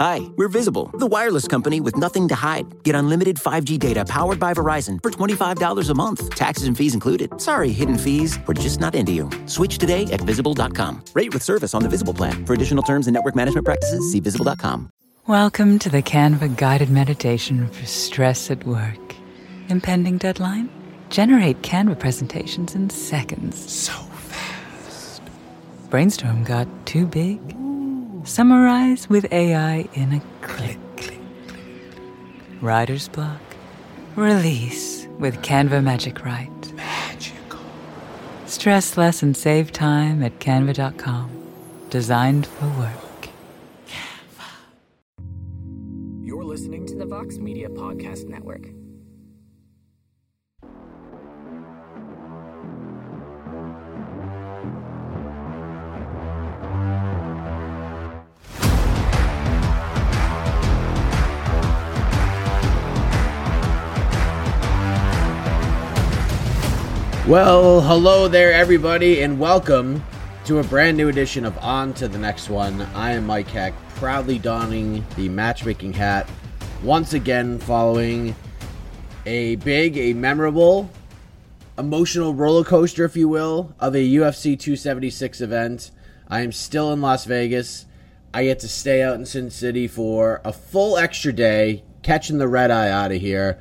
Hi, we're Visible, the wireless company with nothing to hide. Get unlimited 5G data powered by Verizon for $25 a month, taxes and fees included. Sorry, hidden fees, we're just not into you. Switch today at visible.com. Rate with service on the Visible plan. For additional terms and network management practices, see visible.com. Welcome to the Canva guided meditation for stress at work. Impending deadline? Generate Canva presentations in seconds. So fast. Brainstorm got too big? Summarize with AI in a click. click, click. Writer's block. Release with Canva Magic Write. Magical. Stress less and save time at canva.com. Designed for work. Canva. You're listening to the Vox Media Podcast Network. Well, hello there, everybody, and welcome to a brand new edition of On to the Next One. I am Mike Heck, proudly donning the matchmaking hat once again following a big, a memorable, emotional roller coaster, if you will, of a UFC 276 event. I am still in Las Vegas. I get to stay out in Sin City for a full extra day, catching the red eye out of here.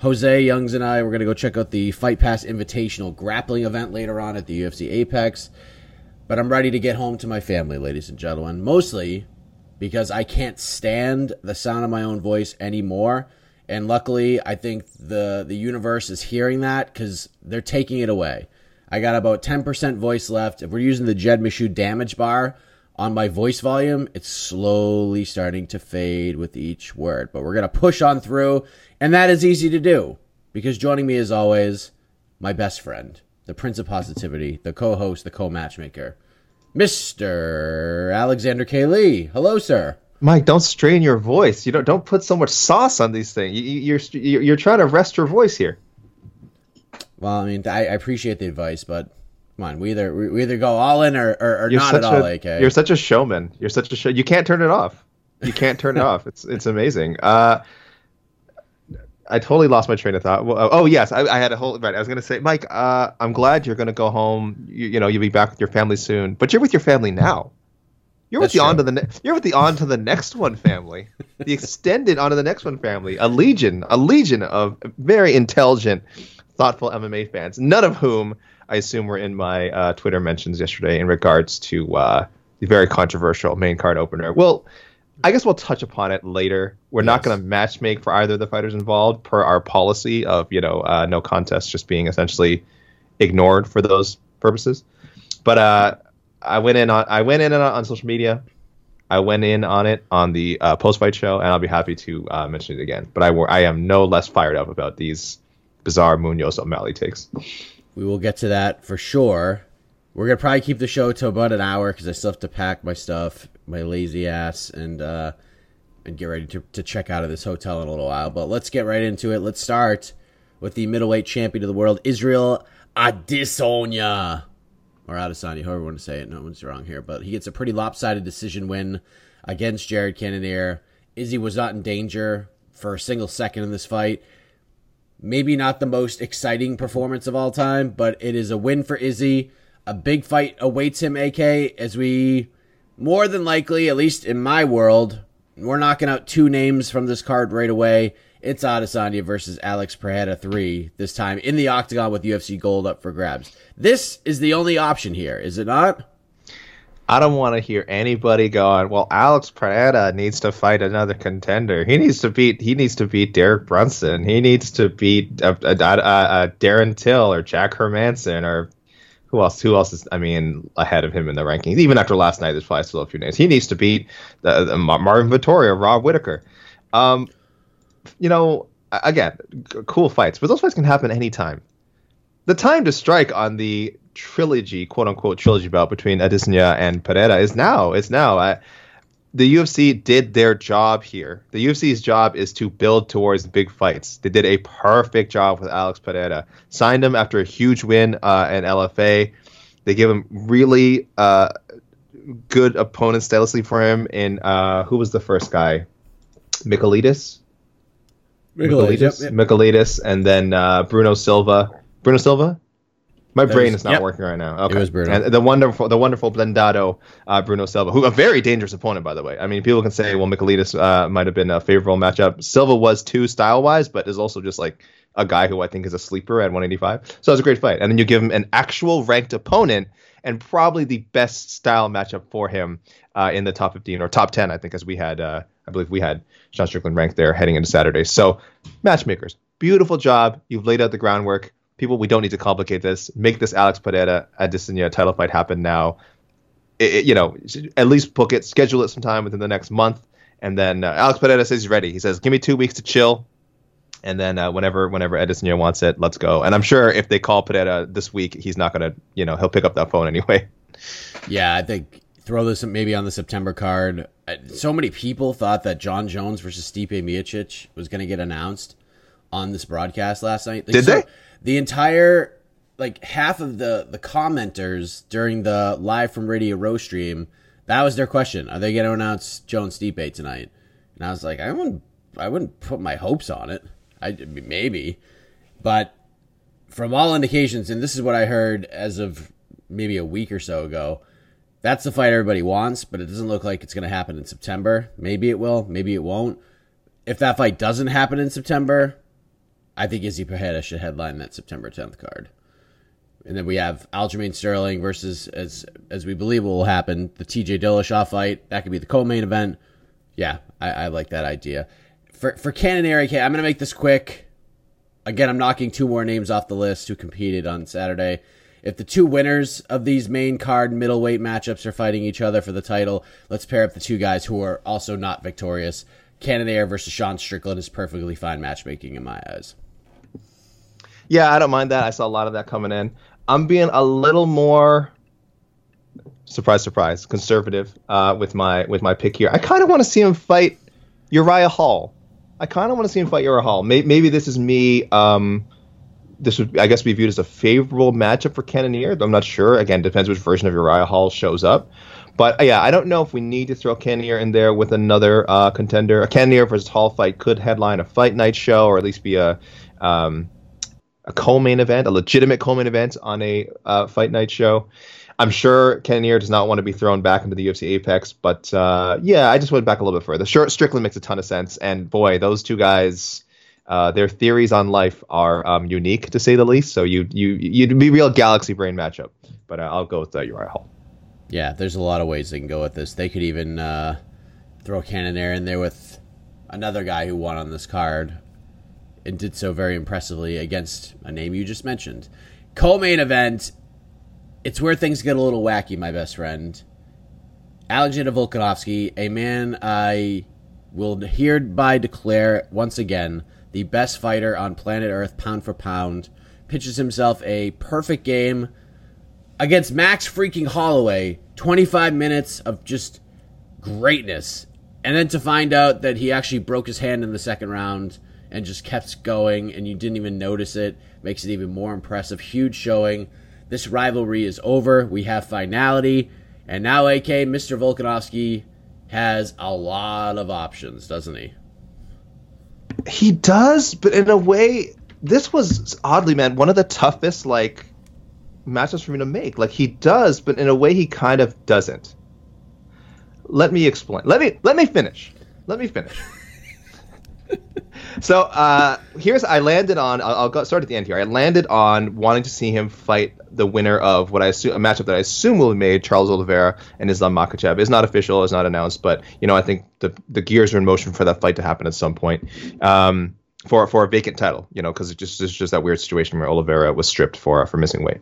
Jose Youngs and I, we're going to go check out the Fight Pass Invitational grappling event later on at the UFC Apex. But I'm ready to get home to my family, ladies and gentlemen. Mostly because I can't stand the sound of my own voice anymore. And luckily, I think the, the universe is hearing that because they're taking it away. I got about 10% voice left. If we're using the Jed Meshew damage bar on my voice volume, it's slowly starting to fade with each word. But we're going to push on through and that is easy to do because joining me as always, my best friend, the Prince of Positivity, the co host, the co matchmaker, Mr. Alexander K. Lee. Hello, sir. Mike, don't strain your voice. You don't don't put so much sauce on these things. You, are you're, you're trying to rest your voice here. Well, I mean, I, I appreciate the advice, but come on, we either we either go all in or, or, or not at all. A, AK. You're such a showman. You're such a show. You can't turn it off. You can't turn it off. It's it's amazing. Uh, I totally lost my train of thought. Well, oh yes, I, I, had a whole right. I was gonna say, Mike, uh, I'm glad you're gonna go home. You, you, know, you'll be back with your family soon. But you're with your family now. You're That's with the true. on to the ne- you're with the on to the next one family, the extended on to the next one family, a legion, a legion of very intelligent, thoughtful MMA fans. None of whom I assume were in my uh, Twitter mentions yesterday in regards to uh, the very controversial main card opener. Well I guess we'll touch upon it later. We're yes. not going to match make for either of the fighters involved, per our policy of you know uh, no contest just being essentially ignored for those purposes. But uh, I went in on I went in on, on social media. I went in on it on the uh, post fight show, and I'll be happy to uh, mention it again. But I, I am no less fired up about these bizarre Munhoz O'Malley takes. We will get to that for sure. We're gonna probably keep the show to about an hour because I still have to pack my stuff my lazy ass and uh, and get ready to, to check out of this hotel in a little while. But let's get right into it. Let's start with the middleweight champion of the world, Israel Adesanya. Or Adesanya, however you want to say it. No one's wrong here. But he gets a pretty lopsided decision win against Jared Cannonier. Izzy was not in danger for a single second in this fight. Maybe not the most exciting performance of all time, but it is a win for Izzy. A big fight awaits him, AK, as we more than likely, at least in my world, we're knocking out two names from this card right away. It's Adesanya versus Alex Pereira 3, this time in the octagon with UFC Gold up for grabs. This is the only option here, is it not? I don't want to hear anybody going, well, Alex Pereira needs to fight another contender. He needs to beat he needs to beat Derek Brunson. He needs to beat uh, uh, uh, uh Darren Till or Jack Hermansson or who else? Who else is? I mean, ahead of him in the rankings. Even after last night, there's probably still a few names. He needs to beat the, the Marvin Vettori, Rob Whittaker. Um, you know, again, cool fights, but those fights can happen anytime. The time to strike on the trilogy, quote unquote, trilogy bout between Adesanya and Pereira is now. It's now. I, the UFC did their job here. The UFC's job is to build towards big fights. They did a perfect job with Alex Pereira. Signed him after a huge win uh, in LFA. They gave him really uh, good opponents stylistically for him. In uh, who was the first guy? Michailidis. Michailidis, yep, yep. Michailidis, and then uh, Bruno Silva. Bruno Silva. My That brain was- is not yep. working right now. Okay. was Bruno. And the wonderful, the wonderful Blindado uh, Bruno Silva, who a very dangerous opponent, by the way. I mean, people can say, well, Michailidis uh, might have been a favorable matchup. Silva was too style wise, but is also just like a guy who I think is a sleeper at 185. So it was a great fight. And then you give him an actual ranked opponent and probably the best style matchup for him uh, in the top 15 or top 10, I think, as we had, uh, I believe we had Sean Strickland ranked there heading into Saturday. So matchmakers, beautiful job. You've laid out the groundwork. People, we don't need to complicate this. Make this Alex Pereira Adesanya title fight happen now. It, it- you know, at least book it, schedule it sometime within the next month, and then uh, Alex Pereira says he's ready. He says, "Give me two weeks to chill." And then uh, whenever whenever Edison wants it, let's go. And I'm sure if they call Pereira this week, he's not gonna, you know, he'll pick up that phone anyway. Yeah, I think throw this maybe on the September card. Uh, So many people thought that Jon Jones versus Stipe Miocic was going to get announced on this broadcast last night. Like, Did so they? The entire like half of the the commenters during the live from Radio Row stream, that was their question. Are they going to announce Jones Stipe tonight? And I was like, I wouldn't I wouldn't put my hopes on it. I maybe, but from all indications, and this is what I heard as of maybe a week or so ago, that's the fight everybody wants, but it doesn't look like it's going to happen in September. Maybe it will, maybe it won't. If that fight doesn't happen in September, I think Izzy Pereira should headline that September 10th card. And then we have Aljamain Sterling versus, as as we believe will happen, the TJ Dillashaw fight. That could be the co-main event. Yeah, I, I like that idea. For for Cannonier, okay, I'm gonna make this quick. Again, I'm knocking two more names off the list who competed on Saturday. If the two winners of these main card middleweight matchups are fighting each other for the title, let's pair up the two guys who are also not victorious. Cannonier versus Sean Strickland is perfectly fine matchmaking in my eyes. Yeah, I don't mind that. I saw a lot of that coming in. I'm being a little more surprise, surprise, conservative uh, with my with my pick here. I kind of want to see him fight Uriah Hall. I kind of want to see him fight Uriah Hall. Maybe, maybe this is me. Um, this would, I guess, be viewed as a favorable matchup for Cannonier. I'm not sure. Again, depends which version of Uriah Hall shows up. But uh, yeah, I don't know if we need to throw Cannonier in there with another uh, contender. A Cannonier versus Hall fight could headline a fight night show, or at least be a um, a co-main event, a legitimate co-main event on a uh, fight night show. I'm sure Cannonier does not want to be thrown back into the UFC Apex, but uh, yeah, I just went back a little bit further. Sure, Strickland makes a ton of sense, and boy, those two guys, uh, their theories on life are um, unique to say the least. So you you you'd be real galaxy brain matchup, but uh, I'll go with uh, Uriah Hall. Yeah, there's a lot of ways they can go with this. They could even uh, throw Cannonier in there with another guy who won on this card and did so very impressively against a name you just mentioned. Co-main event, it's where things get a little wacky, my best friend. Alexander Volkanovski, a man I will hereby declare once again the best fighter on planet Earth, pound for pound, pitches himself a perfect game against Max freaking Holloway. 25 minutes of just greatness. And then to find out that he actually broke his hand in the second round and just kept going and you didn't even notice it makes it even more impressive. Huge showing. This rivalry is over. We have finality. And now, AK, Mr. Volkanovski has a lot of options, doesn't he? He does, but in a way, this was oddly, man, one of the toughest like matches for me to make. Like he does, but in a way, he kind of doesn't. Let me explain. Let me let me finish. Let me finish. so uh, here's I landed on. I'll, I'll start at the end here. I landed on wanting to see him fight the winner of what I assume a matchup that I assume will be made, Charles Oliveira and Islam Makhachev. It's not official, it's not announced, but you know I think the the gears are in motion for that fight to happen at some point. Um, for for a vacant title, you know, because it just it's just that weird situation where Oliveira was stripped for for missing weight.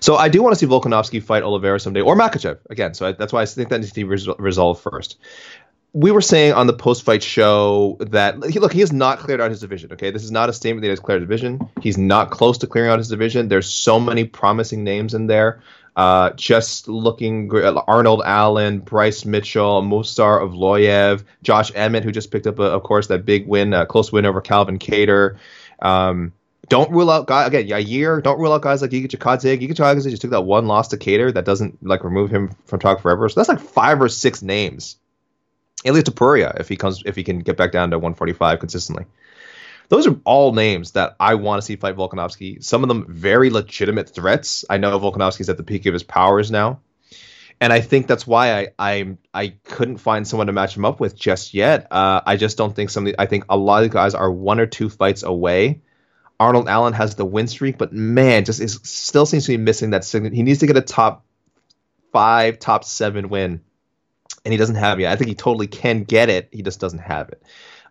So I do want to see Volkanovski fight Oliveira someday, or Makhachev again. So I, that's why I think that needs to be res- resolved first. We were saying on the post-fight show that look, he has not cleared out his division. Okay, this is not a statement that he has cleared a division. He's not close to clearing out his division. There's so many promising names in there. Uh, just looking Arnold Allen, Bryce Mitchell, Movsar Evloev, Josh Emmett, who just picked up, a, of course, that big win, a close win over Calvin Kattar. Um, don't rule out guys again. Yair, don't rule out guys like Giga Chikadze. Giga Chikadze just took that one loss to Kattar that doesn't like remove him from talk forever. So that's like five or six names. Ilia Topuria, if he comes, if he can get back down to 145 consistently. Those are all names that I want to see fight Volkanovski. Some of them very legitimate threats. I know Volkanovski's at the peak of his powers now, and I think that's why I I I couldn't find someone to match him up with just yet. Uh, I just don't think some. I think a lot of guys are one or two fights away. Arnold Allen has the win streak, but man, just is still seems to be missing that signal. He needs to get a top five, top seven win, and he doesn't have it yet. I think he totally can get it. He just doesn't have it.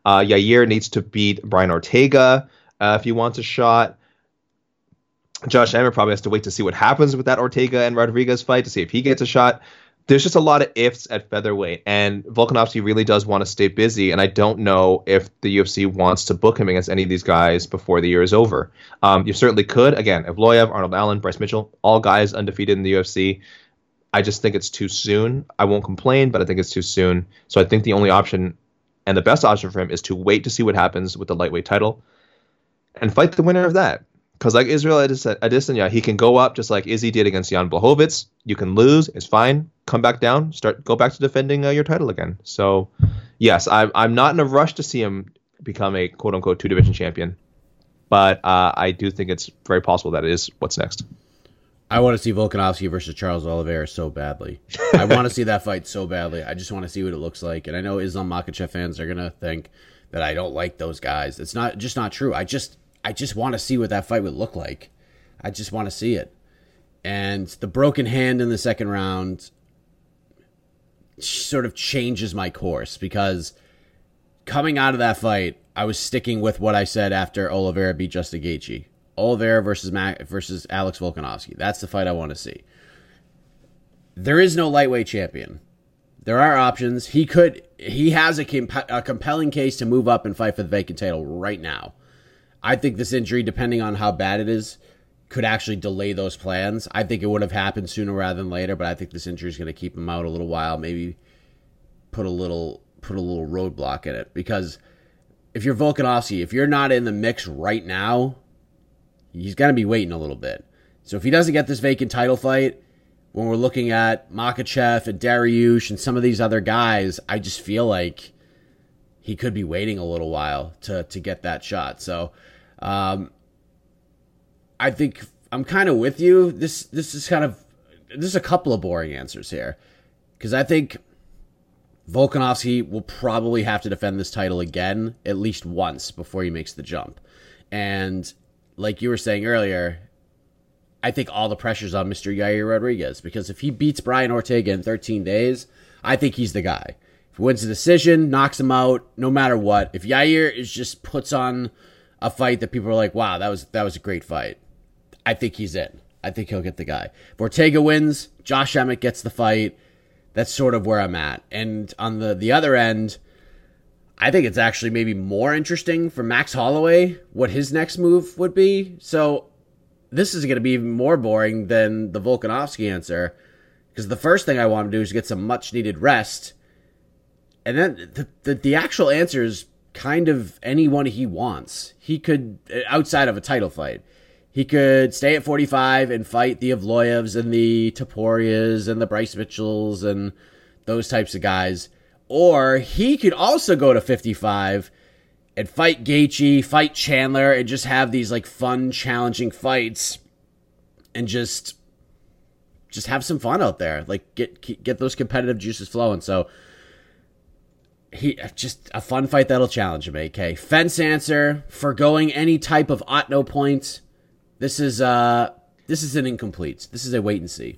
Uh, Yair needs to beat Brian Ortega uh, if he wants a shot. Josh Emmett probably has to wait to see what happens with that Ortega and Rodriguez fight to see if he gets a shot. There's just a lot of ifs at featherweight, and Volkanovski really does want to stay busy. And I don't know if the UFC wants to book him against any of these guys before the year is over. Um, you certainly could. Again, Evloev, Arnold Allen, Bryce Mitchell, all guys undefeated in the UFC. I just think it's too soon. I won't complain, but I think it's too soon. So I think the only option and the best option for him is to wait to see what happens with the lightweight title and fight the winner of that. Because like Israel Adesanya, he can go up just like Izzy did against Jan Blachowicz. You can lose, it's fine. Come back down, start go back to defending uh, your title again. So, yes, I'm I'm not in a rush to see him become a quote unquote two division champion, but uh, I do think it's very possible that it is what's next. I want to see Volkanovski versus Charles Oliveira so badly. I want to see that fight so badly. I just want to see what it looks like. And I know Islam Makhachev fans are gonna think that I don't like those guys. It's not just not true. I just I just want to see what that fight would look like. I just want to see it. And the broken hand in the second round sort of changes my course because coming out of that fight, I was sticking with what I said after Oliveira beat Justin Gaethje. Oliveira versus Mac- versus Alex Volkanovski. That's the fight I want to see. There is no lightweight champion. There are options. He could. He has a, comp- a compelling case to move up and fight for the vacant title right now. I think this injury, depending on how bad it is, could actually delay those plans. I think it would have happened sooner rather than later, but I think this injury is going to keep him out a little while. Maybe put a little put a little roadblock in it because if you're Volkanovski, if you're not in the mix right now, he's going to be waiting a little bit. So if he doesn't get this vacant title fight, when we're looking at Makhachev and Dariush and some of these other guys, I just feel like he could be waiting a little while to to get that shot. So um, I think I'm kind of with you. This this is kind of there's a couple of boring answers here because I think Volkanovski will probably have to defend this title again at least once before he makes the jump. And like you were saying earlier, I think all the pressure's on Mr. Yair Rodriguez because if he beats Brian Ortega in 13 days, I think he's the guy. If he wins the decision, knocks him out, no matter what. If Yair is just puts on a fight that people are like, wow, that was that was a great fight. I think he's in. I think he'll get the guy. If Ortega wins, Josh Emmett gets the fight. That's sort of where I'm at. And on the the other end, I think it's actually maybe more interesting for Max Holloway what his next move would be. So this is going to be even more boring than the Volkanovski answer because the first thing I want to do is get some much needed rest. And then the, the, the actual answer is kind of anyone he wants. He could, uh, outside of a title fight, he could stay at 45 and fight the Evloevs and the Topurias and the Bryce Mitchells and those types of guys. Or he could also go to 55 and fight Gaethje, fight Chandler, and just have these like fun, challenging fights, and just just have some fun out there. Like get get those competitive juices flowing. So he just a fun fight that'll challenge him. AK fence answer foregoing any type of Otno points. This is uh this is an incomplete. This is a wait and see.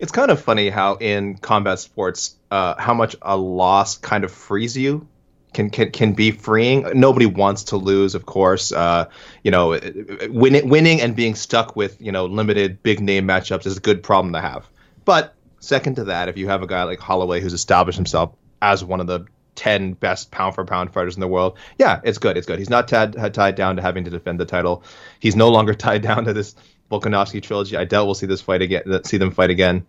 It's kind of funny how in combat sports, uh, how much a loss kind of frees you can can can be freeing. Nobody wants to lose, of course. Uh, you know, winning winning and being stuck with you know limited big name matchups is a good problem to have. But second to that, if you have a guy like Holloway who's established himself as one of the 10 best pound for pound fighters in the world. Yeah, it's good. It's good. He's not tied, tied down to having to defend the title. He's no longer tied down to this Volkanovski trilogy. I doubt we'll see this fight again. See them fight again.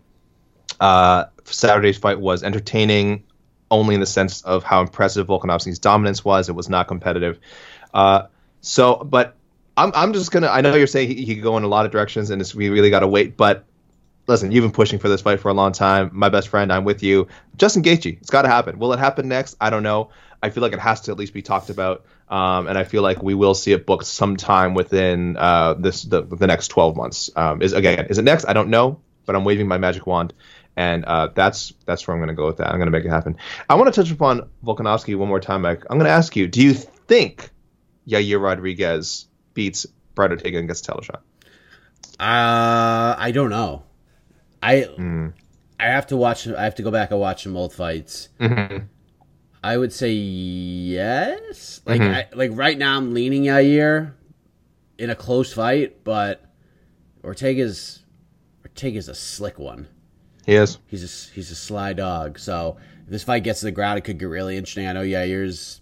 Uh, Saturday's fight was entertaining, only in the sense of how impressive Volkanovski's dominance was. It was not competitive. Uh, so, but I'm I'm just gonna. I know you're saying he, he could go in a lot of directions, and we really got to wait. But listen, you've been pushing for this fight for a long time. My best friend, I'm with you. Justin Gaethje, it's got to happen. Will it happen next? I don't know. I feel like it has to at least be talked about, um, and I feel like we will see it booked sometime within uh, this the, the next 12 months. Um, is again, is it next? I don't know, but I'm waving my magic wand, and uh, that's that's where I'm going to go with that. I'm going to make it happen. I want to touch upon Volkanovski one more time, Mike. I'm going to ask you: Do you think Yair Rodriguez beats Brian Ortega and gets a title shot? Uh, I don't know. I I have to watch. I have to go back and watch them both fights. Mm-hmm. I would say yes. Like I, like right now, I'm leaning Yair in a close fight, but Ortega's Ortega's a slick one. He is. He's a he's a sly dog. So if this fight gets to the ground, it could get really interesting. I know Yair's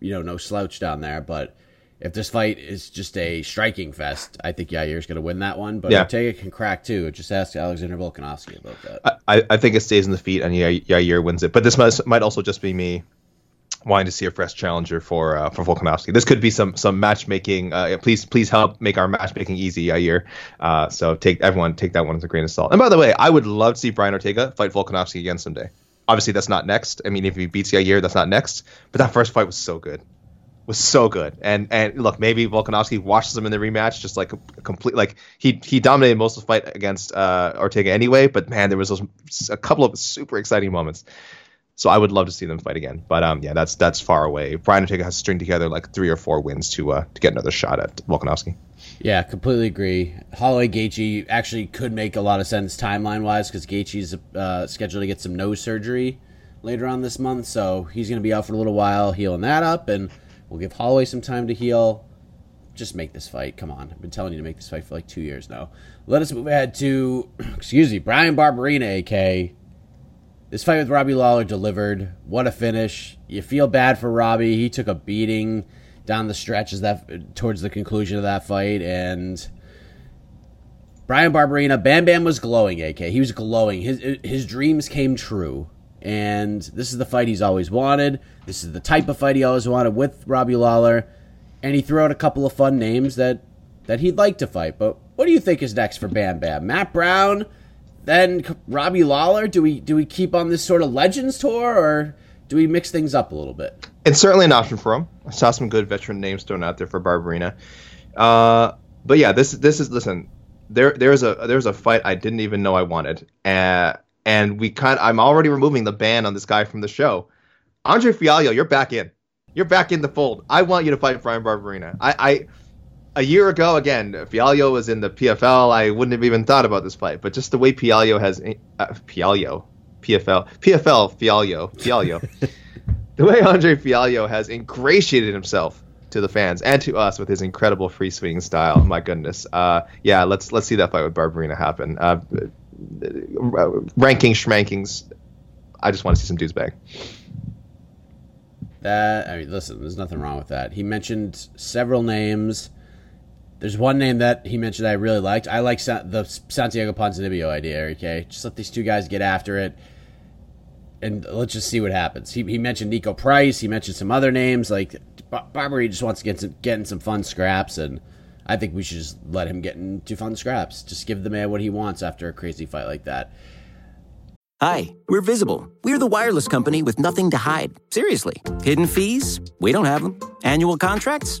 you know no slouch down there, but if this fight is just a striking fest, I think Yair's going to win that one. But Yeah. Ortega can crack too. Just ask Alexander Volkanovski about that. I, I think it stays in the feet and Yair, wins it. But this might, might also just be me wanting to see a fresh challenger for uh, for Volkanovski. This could be some some matchmaking. Uh, please please help make our matchmaking easy, Yair. Uh, so take everyone take that one with a grain of salt. And by the way, I would love to see Brian Ortega fight Volkanovski again someday. Obviously, that's not next. I mean, if he beats Yair, that's not next. But that first fight was so good. Was so good, and and look, maybe Volkanovski washes him in the rematch, just like a, a complete like he he dominated most of the fight against uh, Ortega anyway. But man, there was those a couple of super exciting moments. So I would love to see them fight again. But um, yeah, that's that's far away. Brian Ortega has to string together like three or four wins to uh, to get another shot at Volkanovski. Yeah, completely agree. Holloway Gaethje actually could make a lot of sense timeline wise because Gaethje's uh, scheduled to get some nose surgery later on this month, so he's going to be out for a little while healing that up, and we'll give Holloway some time to heal. Just make this fight. Come on, I've been telling you to make this fight for like two years now. Let us move ahead to, excuse me, Bryan Barberena, AK. This fight with Robbie Lawler delivered. What a finish! You feel bad for Robbie. He took a beating down the stretch as that towards the conclusion of that fight, and Bryan Barberena, Bam Bam was glowing. AK, he was glowing. His his dreams came true, and this is the fight he's always wanted. This is the type of fight he always wanted with Robbie Lawler, and he threw out a couple of fun names that that he'd like to fight. But what do you think is next for Bam Bam? Matt Brown, then Robbie Lawler. Do we do we keep on this sort of Legends tour, or do we mix things up a little bit? It's certainly an option for him. I saw some good veteran names thrown out there for Barberena. Uh, but yeah, this this is listen. There there's a there's a fight I didn't even know I wanted, uh, and we kind I'm already removing the ban on this guy from the show. Andre Fialho, you're back in. You're back in the fold. I want you to fight Bryan Barberena. I, I a year ago, again, Fialho was in the PFL. I wouldn't have even thought about this fight, but just the way Fialho has uh, Fialho, PFL, PFL, Fialho, Fialho, the way Andre Fialho has ingratiated himself to the fans and to us with his incredible free swinging style. My goodness, uh, yeah, let's let's see that fight with Barberena happen. Uh, ranking schmankings, I just want to see some dudes bang. That I mean, listen, there's nothing wrong with that. He mentioned several names. There's one name that he mentioned I really liked. I like Sa- the Santiago Ponzinibbio idea. Okay, just let these two guys get after it, and let's just see what happens. He, he mentioned Niko Price. He mentioned some other names like Bar- Barbary. Just wants to get some, get in some fun scraps, and I think we should just let him get into fun scraps. Just give the man what he wants after a crazy fight like that. Hi, we're Visible. We're the wireless company with nothing to hide. Seriously. Hidden fees? We don't have them. Annual contracts?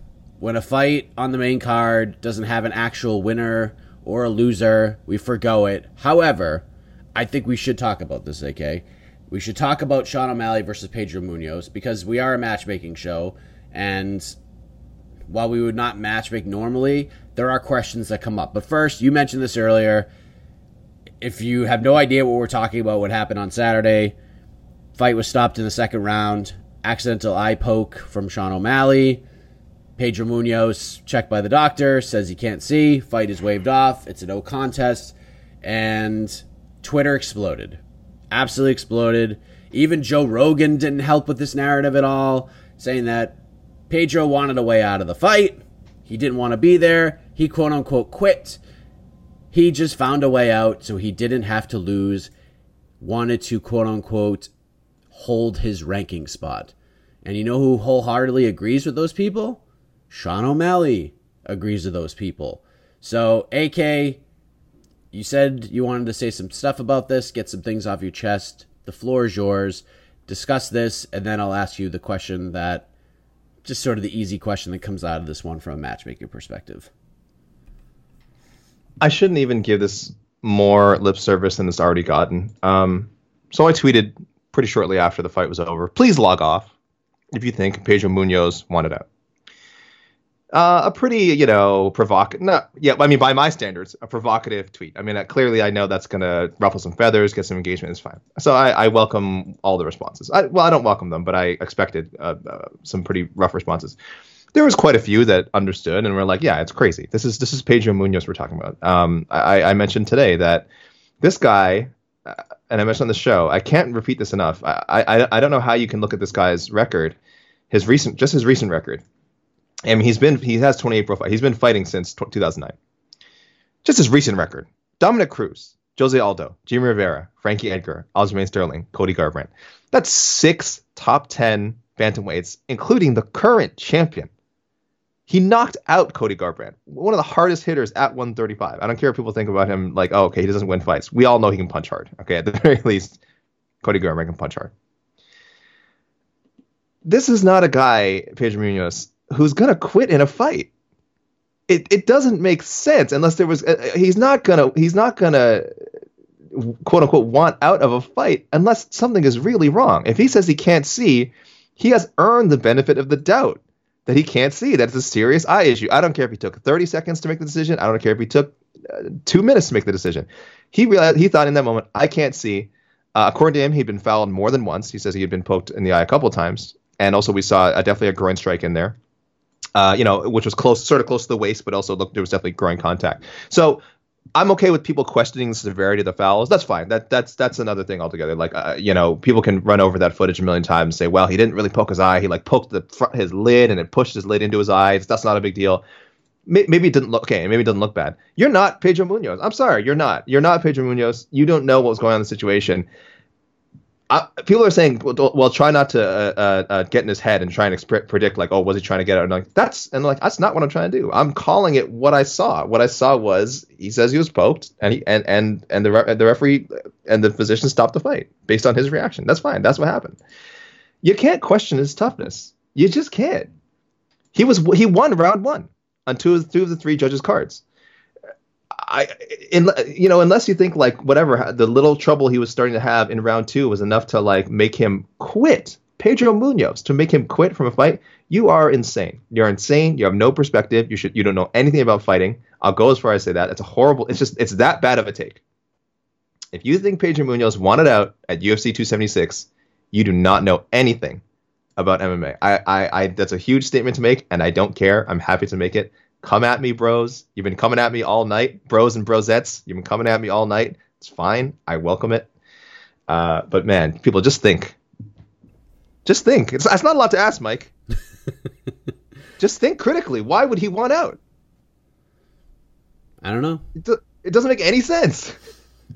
when a fight on the main card doesn't have an actual winner or a loser. We forgo it. However, I think we should talk about this, okay? We should talk about Sean O'Malley versus Pedro Munhoz because we are a matchmaking show, and while we would not matchmake normally, there are questions that come up. But first, you mentioned this earlier. If you have no idea what we're talking about, what happened on Saturday, fight was stopped in the second round. Accidental eye poke from Sean O'Malley. Pedro Munhoz, checked by the doctor, says he can't see. Fight is waved off. It's a no contest. And Twitter exploded. Absolutely exploded. Even Joe Rogan didn't help with this narrative at all, saying that Pedro wanted a way out of the fight. He didn't want to be there. He quote unquote quit. He just found a way out so he didn't have to lose. Wanted to quote unquote hold his ranking spot. And you know who wholeheartedly agrees with those people? Sean O'Malley agrees with those people. So, AK, you said you wanted to say some stuff about this, get some things off your chest. The floor is yours. Discuss this, and then I'll ask you the question that just sort of the easy question that comes out of this one from a matchmaking perspective. I shouldn't even give this more lip service than it's already gotten. Um, so I tweeted pretty shortly after the fight was over. Please log off if you think Pedro Munhoz wanted out. Uh, a pretty, you know, provocative. No, yeah, I mean, by my standards, a provocative tweet. I mean, uh, clearly, I know that's going to ruffle some feathers, get some engagement. It's fine. So I, I welcome all the responses. I, well, I don't welcome them, but I expected uh, uh, some pretty rough responses. There was quite a few that understood and were like, "Yeah, it's crazy. This is this is Pedro Munhoz we're talking about." Um, I, I mentioned today that this guy, uh, and I mentioned on the show, I can't repeat this enough. I, I I don't know how you can look at this guy's record, his recent, just his recent record I mean, he's been he has 28 pro profile. He's been fighting since 2009. Just his recent record: Dominick Cruz, Jose Aldo, Jimmy Rivera, Frankie Edgar, Aljamain Sterling, Cody Garbrandt. That's six top 10 bantamweights, including the current champion. He knocked out Cody Garbrandt, one of the hardest hitters at 135. I don't care if people think about him like, oh, okay, he doesn't win fights. We all know he can punch hard. Okay, at the very least, Cody Garbrandt can punch hard. This is not a guy, Pedro Munhoz, who's gonna quit in a fight. It it doesn't make sense unless there was. Uh, he's not gonna. He's not gonna quote unquote want out of a fight unless something is really wrong. If he says he can't see, he has earned the benefit of the doubt that he can't see. That's a serious eye issue. I don't care if he took 30 seconds to make the decision. I don't care if he took uh, two minutes to make the decision. He realized he thought in that moment, I can't see. Uh, according to him, he'd been fouled more than once. He says he had been poked in the eye a couple times, and also we saw uh, definitely a groin strike in there uh, you know, which was close, sort of close to the waist, but also looked there was definitely groin contact. So I'm okay with people questioning the severity of the fouls. That's fine. That that's that's another thing altogether. Like uh, you know, people can run over that footage a million times and say, well, he didn't really poke his eye. He like poked the front his lid and it pushed his lid into his eyes. That's not a big deal. Maybe it didn't look okay. Maybe it doesn't look bad. You're not Pedro Munhoz. I'm sorry, you're not. You're not Pedro Munhoz. You don't know what was going on in the situation. I, people are saying, well, well try not to uh, uh, uh, get in his head and try and predict, like, oh, was he trying to get out? And like, that's and like that's not what I'm trying to do. I'm calling it what I saw. What I saw was he says he was poked, and he and and and the re- the referee and the physician stopped the fight based on his reaction. That's fine. That's what happened. You can't question his toughness. You just can't. He was he won round one on two of two of the three judges' cards. I, in, you know, unless you think like whatever the little trouble he was starting to have in round two was enough to like make him quit. Pedro Munhoz to make him quit from a fight. You are insane. You're insane. You have no perspective. You should. You don't know anything about fighting. I'll go as far as say that. It's a horrible. It's just. It's that bad of a take. If you think Pedro Munhoz wanted out at UFC 276, you do not know anything about MMA. I, I, I, that's a huge statement to make, and I don't care. I'm happy to make it. Come at me, bros. You've been coming at me all night, bros and brosettes. You've been coming at me all night. It's fine. I welcome it. Uh, but man, people just think. Just think. It's, it's not a lot to ask, Mike. just think critically. Why would he want out? I don't know. It, do, it doesn't make any sense.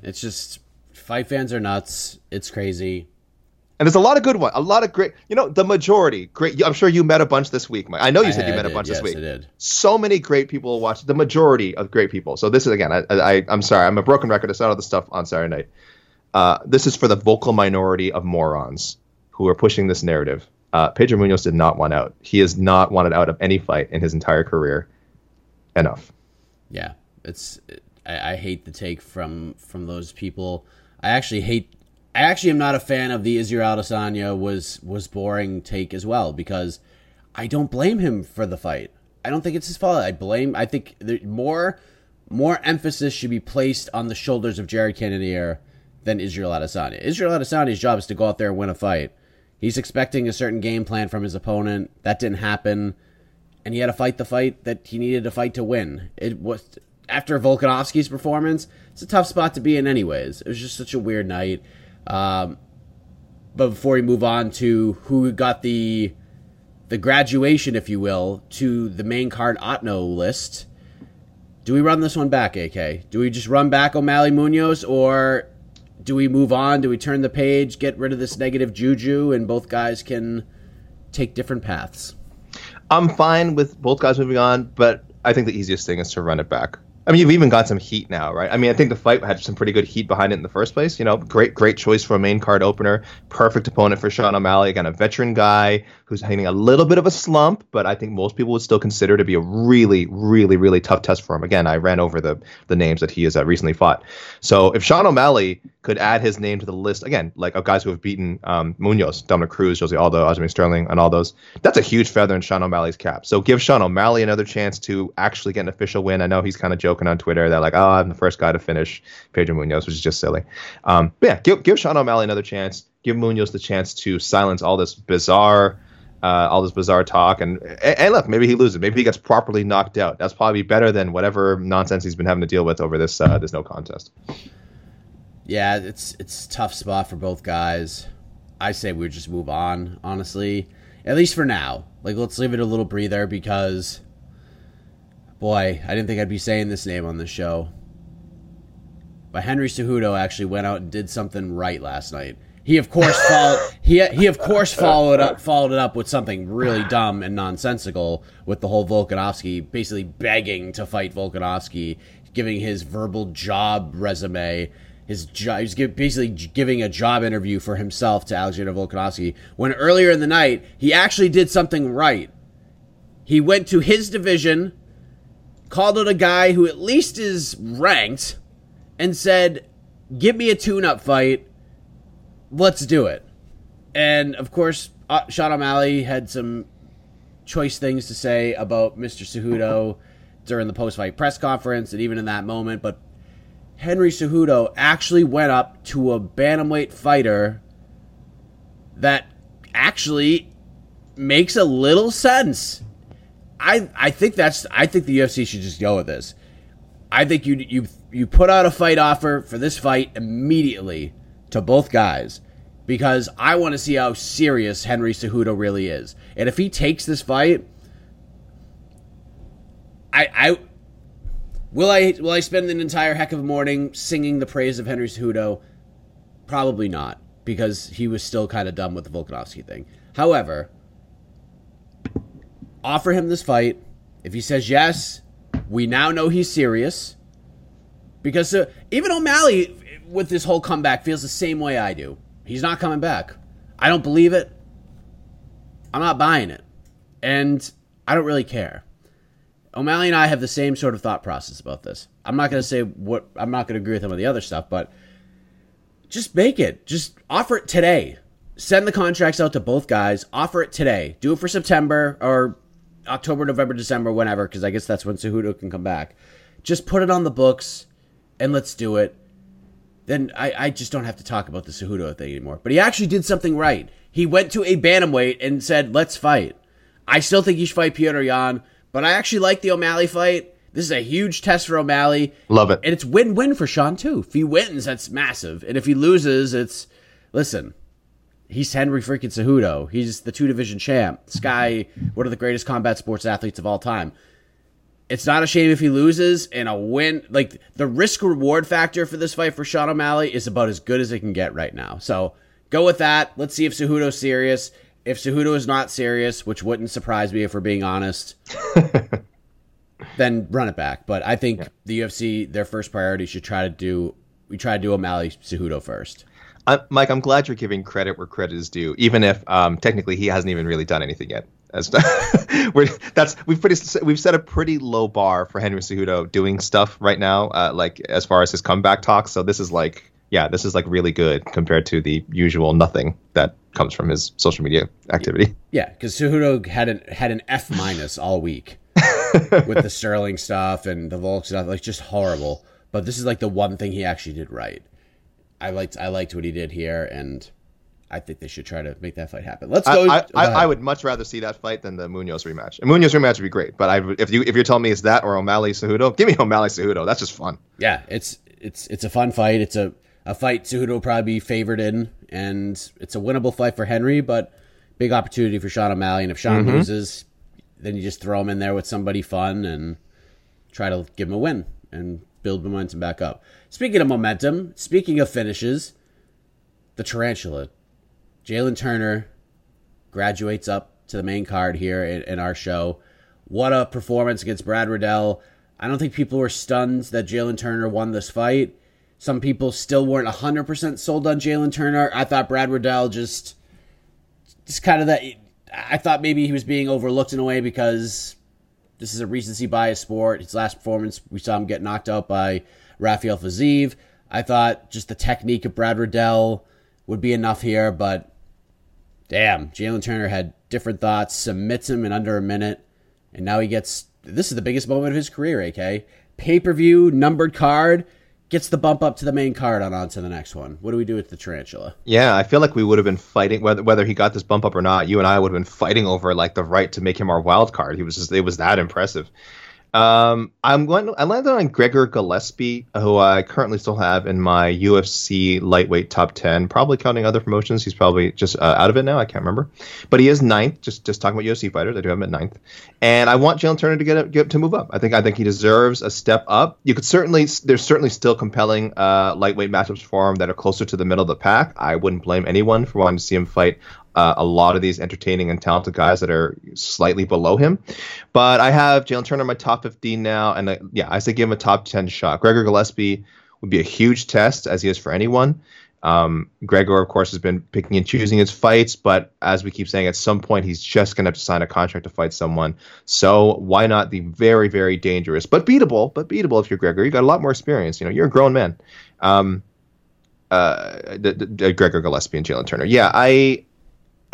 It's just fight fans are nuts. It's crazy. And there's a lot of good ones, a lot of great. You know, the majority great. I'm sure you met a bunch this week. Mike. I know you I said you met did, a bunch yes, this week. Yes, I did. So many great people watch. The majority of great people. So this is again. I, I I'm sorry. I'm a broken record. I said all the stuff on Saturday night. Uh, this is for the vocal minority of morons who are pushing this narrative. Uh, Pedro Munhoz did not want out. He has not wanted out of any fight in his entire career. Enough. Yeah, it's I, I hate the take from from those people. I actually hate. I actually am not a fan of the Israel Adesanya was was boring take as well because I don't blame him for the fight. I don't think it's his fault. I blame. I think more more emphasis should be placed on the shoulders of Jared Cannonier than Israel Adesanya. Israel Adesanya's job is to go out there and win a fight. He's expecting a certain game plan from his opponent. That didn't happen, and he had to fight the fight that he needed to fight to win. It was after Volkanovski's performance. It's a tough spot to be in, anyways. It was just such a weird night. Um, but before we move on to who got the the graduation, if you will, to the main card Otno list. Do we run this one back, AK? Do we just run back O'Malley Munhoz, or do we move on? Do we turn the page, get rid of this negative juju, and both guys can take different paths? I'm fine with both guys moving on, but I think the easiest thing is to run it back. I mean, you've even got some heat now, right? I mean, I think the fight had some pretty good heat behind it in the first place. You know, great, great choice for a main card opener. Perfect opponent for Sean O'Malley. Again, a veteran guy who's hitting a little bit of a slump, but I think most people would still consider to be a really, really, really tough test for him. Again, I ran over the the names that he has uh, recently fought. So if Sean O'Malley could add his name to the list again, like of guys who have beaten um, Munhoz, Dominick Cruz, Jose Aldo, Aljamain Sterling, and all those, that's a huge feather in Sean O'Malley's cap. So give Sean O'Malley another chance to actually get an official win. I know he's kind of joking on Twitter that like, oh, I'm the first guy to finish Pedro Munhoz, which is just silly. Um, but yeah, give give Sean O'Malley another chance. Give Munhoz the chance to silence all this bizarre. Uh, all this bizarre talk, and, and and look, maybe he loses. Maybe he gets properly knocked out. That's probably better than whatever nonsense he's been having to deal with over this uh, this no contest. Yeah, it's it's tough spot for both guys. I say we just move on, honestly. At least for now. Like let's leave it a little breather because boy, I didn't think I'd be saying this name on the show. But Henry Cejudo actually went out and did something right last night. He of course followed he he of course followed up followed it up with something really dumb and nonsensical with the whole Volkanovski basically begging to fight Volkanovski, giving his verbal job resume his job. He's basically giving a job interview for himself to Alexander Volkanovski. When earlier in the night he actually did something right. He went to his division, called out a guy who at least is ranked, and said, "Give me a tune-up fight. Let's do it." And of course, uh, Sean O'Malley had some choice things to say about Mr. Cejudo during the post-fight press conference, and even in that moment, but Henry Cejudo actually went up to a bantamweight fighter that actually makes a little sense. I I think that's I think the UFC should just go with this. I think you you you put out a fight offer for this fight immediately to both guys because I want to see how serious Henry Cejudo really is. And if he takes this fight, I I Will I will I spend an entire heck of a morning singing the praise of Henry Cejudo? Probably not, because he was still kind of dumb with the Volkanovski thing. However, offer him this fight. If he says yes, we now know he's serious. Because uh, even O'Malley, with this whole comeback, feels the same way I do. He's not coming back. I don't believe it. I'm not buying it. And I don't really care. O'Malley and I have the same sort of thought process about this. I'm not going to say what I'm not going to agree with him on the other stuff, but just make it. Just offer it today. Send the contracts out to both guys. Offer it today. Do it for September or October, November, December, whenever, because I guess that's when Cejudo can come back. Just put it on the books and let's do it. Then I, I just don't have to talk about the Cejudo thing anymore. But he actually did something right. He went to a bantamweight and said, "Let's fight." I still think he should fight Petr Yan, But I actually like the O'Malley fight. This is a huge test for O'Malley. Love it. And it's win win for Sean, too. If he wins, that's massive. And if he loses, it's. Listen, he's Henry freaking Cejudo. He's the two division champ. This guy, one of the greatest combat sports athletes of all time. It's not a shame if he loses, and a win. Like, the risk reward factor for this fight for Sean O'Malley is about as good as it can get right now. So go with that. Let's see if Cejudo's serious if Cejudo is not serious, which wouldn't surprise me if we're being honest, then run it back. But I think yeah. the UFC, their first priority should try to do we try to do O'Malley Cejudo first. Uh, Mike, I'm glad you're giving credit where credit is due, even if um, technically he hasn't even really done anything yet. As that's we've pretty we've set a pretty low bar for Henry Cejudo doing stuff right now, uh, like as far as his comeback talks. So this is like, yeah, this is like really good compared to the usual nothing that comes from his social media activity. Yeah, because Cejudo had an had an F minus all week with the Sterling stuff and the Volk stuff, like just horrible. But this is like the one thing he actually did right. I liked I liked what he did here, and I think they should try to make that fight happen. Let's go. I, I, I, would much rather see that fight than the Munhoz rematch. A Munhoz rematch would be great, but I, would- if you if you're telling me it's that or O'Malley Cejudo, give me O'Malley Cejudo. That's just fun. Yeah, it's it's it's a fun fight. It's a a fight Cejudo will probably be favored in, and it's a winnable fight for Henry, but big opportunity for Sean O'Malley. And if Sean mm-hmm. loses, then you just throw him in there with somebody fun and try to give him a win and build momentum back up. Speaking of momentum, speaking of finishes, the tarantula, Jalin Turner graduates up to the main card here in, in our show. What a performance against Brad Riddell. I don't think people were stunned that Jalin Turner won this fight. Some people still weren't 100% sold on Jalin Turner. I thought Brad Riddell just, just kind of that. I thought maybe he was being overlooked in a way because this is a recency bias sport. His last performance, we saw him get knocked out by Rafael Fiziev. I thought just the technique of Brad Riddell would be enough here, but damn, Jalin Turner had different thoughts, submits him in under a minute, and now he gets this is the biggest moment of his career, AK. Pay per view, numbered card, gets the bump up to the main card on on to the next one. What do we do with the tarantula? Yeah, I feel like we would have been fighting whether whether he got this bump up or not. You and I would have been fighting over like the right to make him our wild card. He was just it was that impressive. Um, I'm going. I landed on Gregor Gillespie, who I currently still have in my UFC lightweight top ten. Probably counting other promotions, he's probably just uh, out of it now. I can't remember, but he is ninth. Just just talking about UFC fighters, I do have him at ninth, and I want Jalin Turner to get, get to move up. I think I think he deserves a step up. You could certainly there's certainly still compelling uh, lightweight matchups for him that are closer to the middle of the pack. I wouldn't blame anyone for wanting to see him fight uh, a lot of these entertaining and talented guys that are slightly below him. But I have Jalin Turner in my top 15 now, and uh, yeah, I say give him a top 10 shot. Gregor Gillespie would be a huge test, as he is for anyone. Um, Gregor, of course, has been picking and choosing his fights, but as we keep saying, at some point he's just going to have to sign a contract to fight someone. So why not the very, very dangerous, but beatable, but beatable if you're Gregor. You got a lot more experience. You know, you're a grown man. Um, uh, the, the, the Gregor Gillespie and Jalin Turner. Yeah, I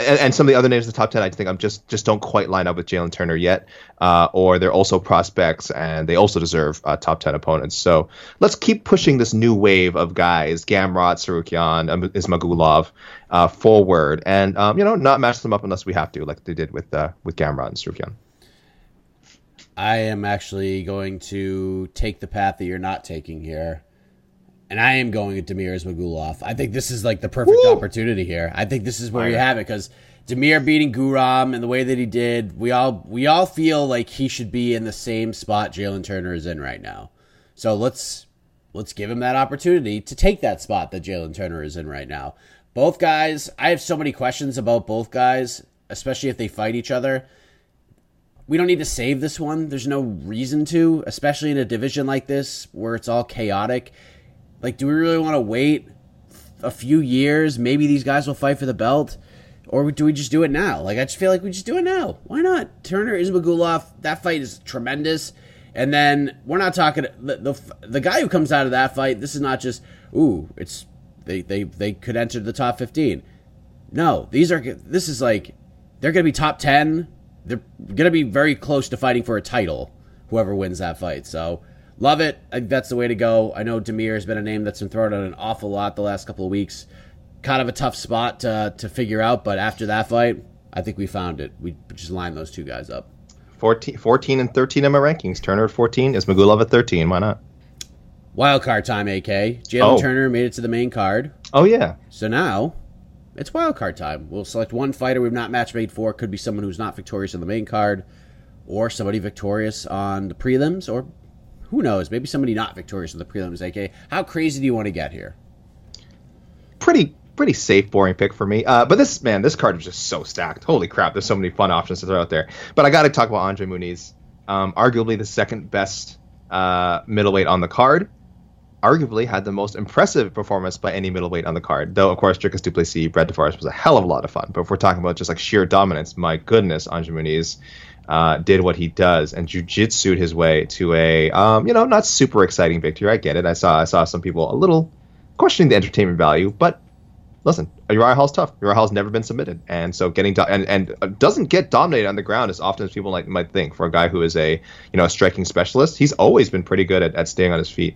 and, and some of the other names in the top ten, I think I'm just just don't quite line up with Jalin Turner yet, uh, or they're also prospects and they also deserve uh, top ten opponents. So let's keep pushing this new wave of guys, Gamrot, Tsarukyan, um, Ismagulov, uh, forward, and um, you know not match them up unless we have to, like they did with uh, with Gamrot and Tsarukyan. I am actually going to take the path that you're not taking here. And I am going with Damir Ismagulov. I think this is like the perfect opportunity here. I think this is where you have it because Damir beating Guram and the way that he did, we all we all feel like he should be in the same spot Jalin Turner is in right now. So let's let's give him that opportunity to take that spot that Jalin Turner is in right now. Both guys, I have so many questions about both guys, especially if they fight each other we don't need to save this one. There's no reason to, especially in a division like this where it's all chaotic. Like, do we really want to wait a few years? Maybe these guys will fight for the belt, or do we just do it now? Like, I just feel like we just do it now. Why not? Turner Ismagulov, that fight is tremendous. And then we're not talking the, the the guy who comes out of that fight. This is not just ooh, it's they they they could enter the top fifteen. No, these are this is like they're going to be top 10. They're going to be very close to fighting for a title, whoever wins that fight. So, love it. I think that's the way to go. I know Damir has been a name that's been thrown out an awful lot the last couple of weeks. Kind of a tough spot to, to figure out, but after that fight, I think we found it. We just lined those two guys up. 14, 14 and 13 in my rankings. Turner at 14, Ismagulov at 13. Why not? Wild card time, AK. Jalin Oh. Turner made it to the main card. Oh yeah, So now it's wild card time. We'll select one fighter we've not match made for. Could be someone who's not victorious on the main card, or somebody victorious on the prelims, or who knows, maybe somebody not victorious on the prelims. AK, how crazy do you want to get here? pretty pretty safe, boring pick for me. Uh, but this man, this card is just so stacked. Holy crap! There's so many fun options to throw out there. But I got to talk about Andre Muniz, um, arguably the second best uh, middleweight on the card. arguably had the most impressive performance by any middleweight on the card. Though, of course, Dricus du Plessis, Brad Tavares was a hell of a lot of fun. But if we're talking about just like sheer dominance, my goodness, Andre Muniz uh, did what he does and jujitsued his way to a, um, you know, not super exciting victory. I get it. I saw I saw some people a little questioning the entertainment value, but listen, Uriah Hall's tough. Uriah Hall's never been submitted, and so getting do- and and doesn't get dominated on the ground as often as people like might think. For a guy who is a you know a striking specialist, he's always been pretty good at, at staying on his feet.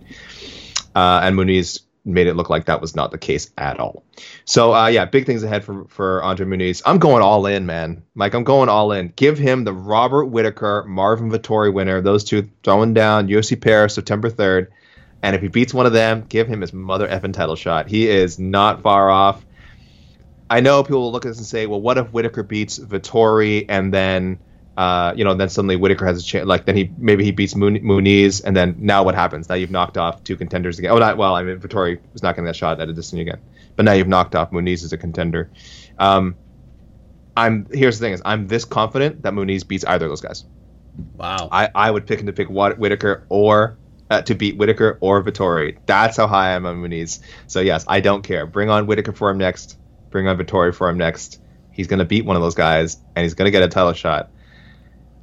Uh, and Muniz made it look like that was not the case at all. So uh, yeah, big things ahead for for Andre Muniz. I'm going all in, man. Mike, I'm going all in. Give him the Robert Whitaker, Marvin Vettori winner. Those two throwing down UFC Paris September 3rd. And if he beats one of them, give him his mother effing title shot. He is not far off. I know people will look at this and say, well, what if Whitaker beats Vettori and then uh, you know, then suddenly Whitaker has a chance. Like then he maybe he beats Moon, Muniz, and then now what happens? Now you've knocked off two contenders again. Oh, not well. I mean, Vettori was not getting that shot at a distance again, but now you've knocked off Muniz as a contender. Um, I'm here's the thing: is I'm this confident that Muniz beats either of those guys. Wow. I, I would pick him to pick Whitaker or uh, to beat Whitaker or Vettori. That's how high I'm on Muniz. So yes, I don't care. Bring on Whitaker for him next. Bring on Vettori for him next. He's gonna beat one of those guys, and he's gonna get a title shot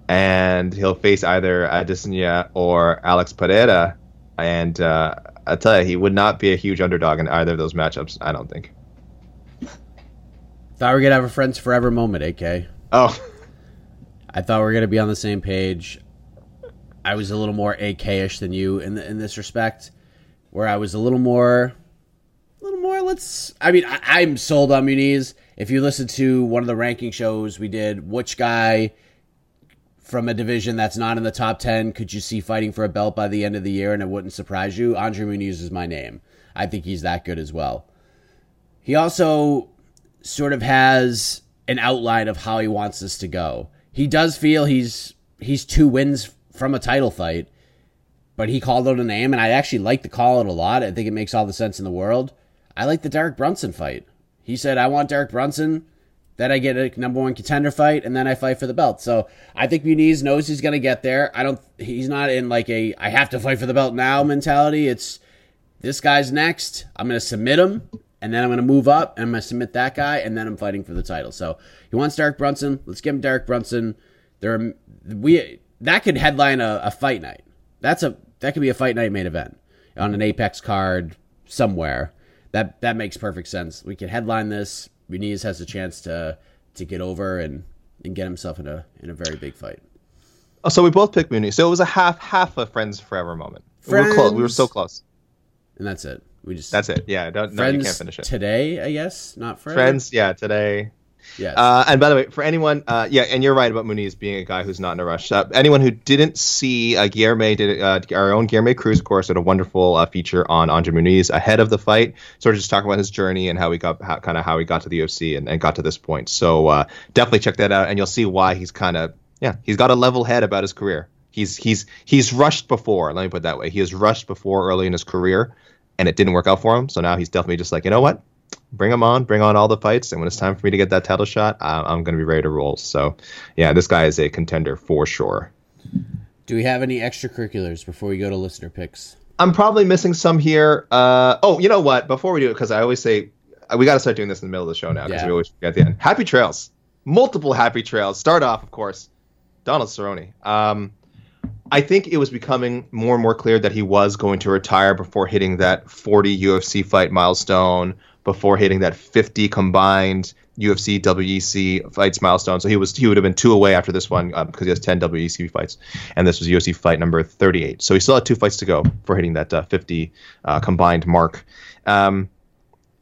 and he'll face either Adesanya or Alex Pereira. And uh, I tell you, he would not be a huge underdog in either of those matchups. I don't think. Thought we are gonna have a friends forever moment, AK. Oh, I thought we are gonna be on the same page. I was a little more AK-ish than you in the, in this respect, where I was a little more, a little more. Let's. I mean, I, I'm sold on Muniz. If you listen to one of the ranking shows we did, which guy from a division that's not in the top 10 could you see fighting for a belt by the end of the year and it wouldn't surprise you? Andre Muniz is my name. I think he's that good as well. He also sort of has an outline of how he wants this to go. He does feel he's he's two wins from a title fight, but he called out a name and I actually like the call it a lot. I think it makes all the sense in the world. I like the Derek Brunson fight. He said I want Derek Brunson then I get a number one contender fight, and then I fight for the belt. So I think Muniz knows he's going to get there. I don't. He's not in like a I have to fight for the belt now mentality. It's this guy's next. I'm going to submit him, and then I'm going to move up, and I'm going to submit that guy, and then I'm fighting for the title. So he wants Derek Brunson. Let's give him Derek Brunson. There, are, we that could headline a, a fight night. That's a that could be a fight night main event on an Apex card somewhere. That that makes perfect sense. We could headline this Muniz has a chance to to get over and, and get himself in a in a very big fight. Oh, so we both picked Muniz. So it was a half half a friends forever moment. Friends, we were close. We were so close. And that's it. We just that's it. Yeah. Don't, no, you can't finish it today. I guess not forever. Friends. Yeah. Today. Yes. Uh, and by the way, for anyone, uh, yeah, and you're right about Muniz being a guy who's not in a rush. Uh, anyone who didn't see uh, Guilherme did uh, our own Guilherme Cruz, of course, did a wonderful uh, feature on Andre Muniz ahead of the fight, sort of just talking about his journey and how he got, kind of how he got to the UFC and, and got to this point. So uh, definitely check that out, and you'll see why he's kind of yeah, he's got a level head about his career. He's he's he's rushed before. Let me put it that way. He has rushed before early in his career, and it didn't work out for him. So now he's definitely just like, you know what? Bring them on, bring on all the fights, and when it's time for me to get that title shot, uh, I'm going to be ready to roll. So, yeah, this guy is a contender for sure. Do we have any extracurriculars before we go to listener picks? I'm probably missing some here. Uh, oh, you know what? Before we do it, because I always say uh, we got to start doing this in the middle of the show now because yeah. we always forget at the end. Happy trails, multiple happy trails. Start off, of course, Donald Cerrone. Um, I think it was becoming more and more clear that he was going to retire before hitting that 40 UFC fight milestone before hitting that 50 combined UFC WEC fights milestone. So he was he would have been two away after this one because um, he has 10 WEC fights, and this was UFC fight number 38. So he still had two fights to go for hitting that uh, 50 uh, combined mark. Um,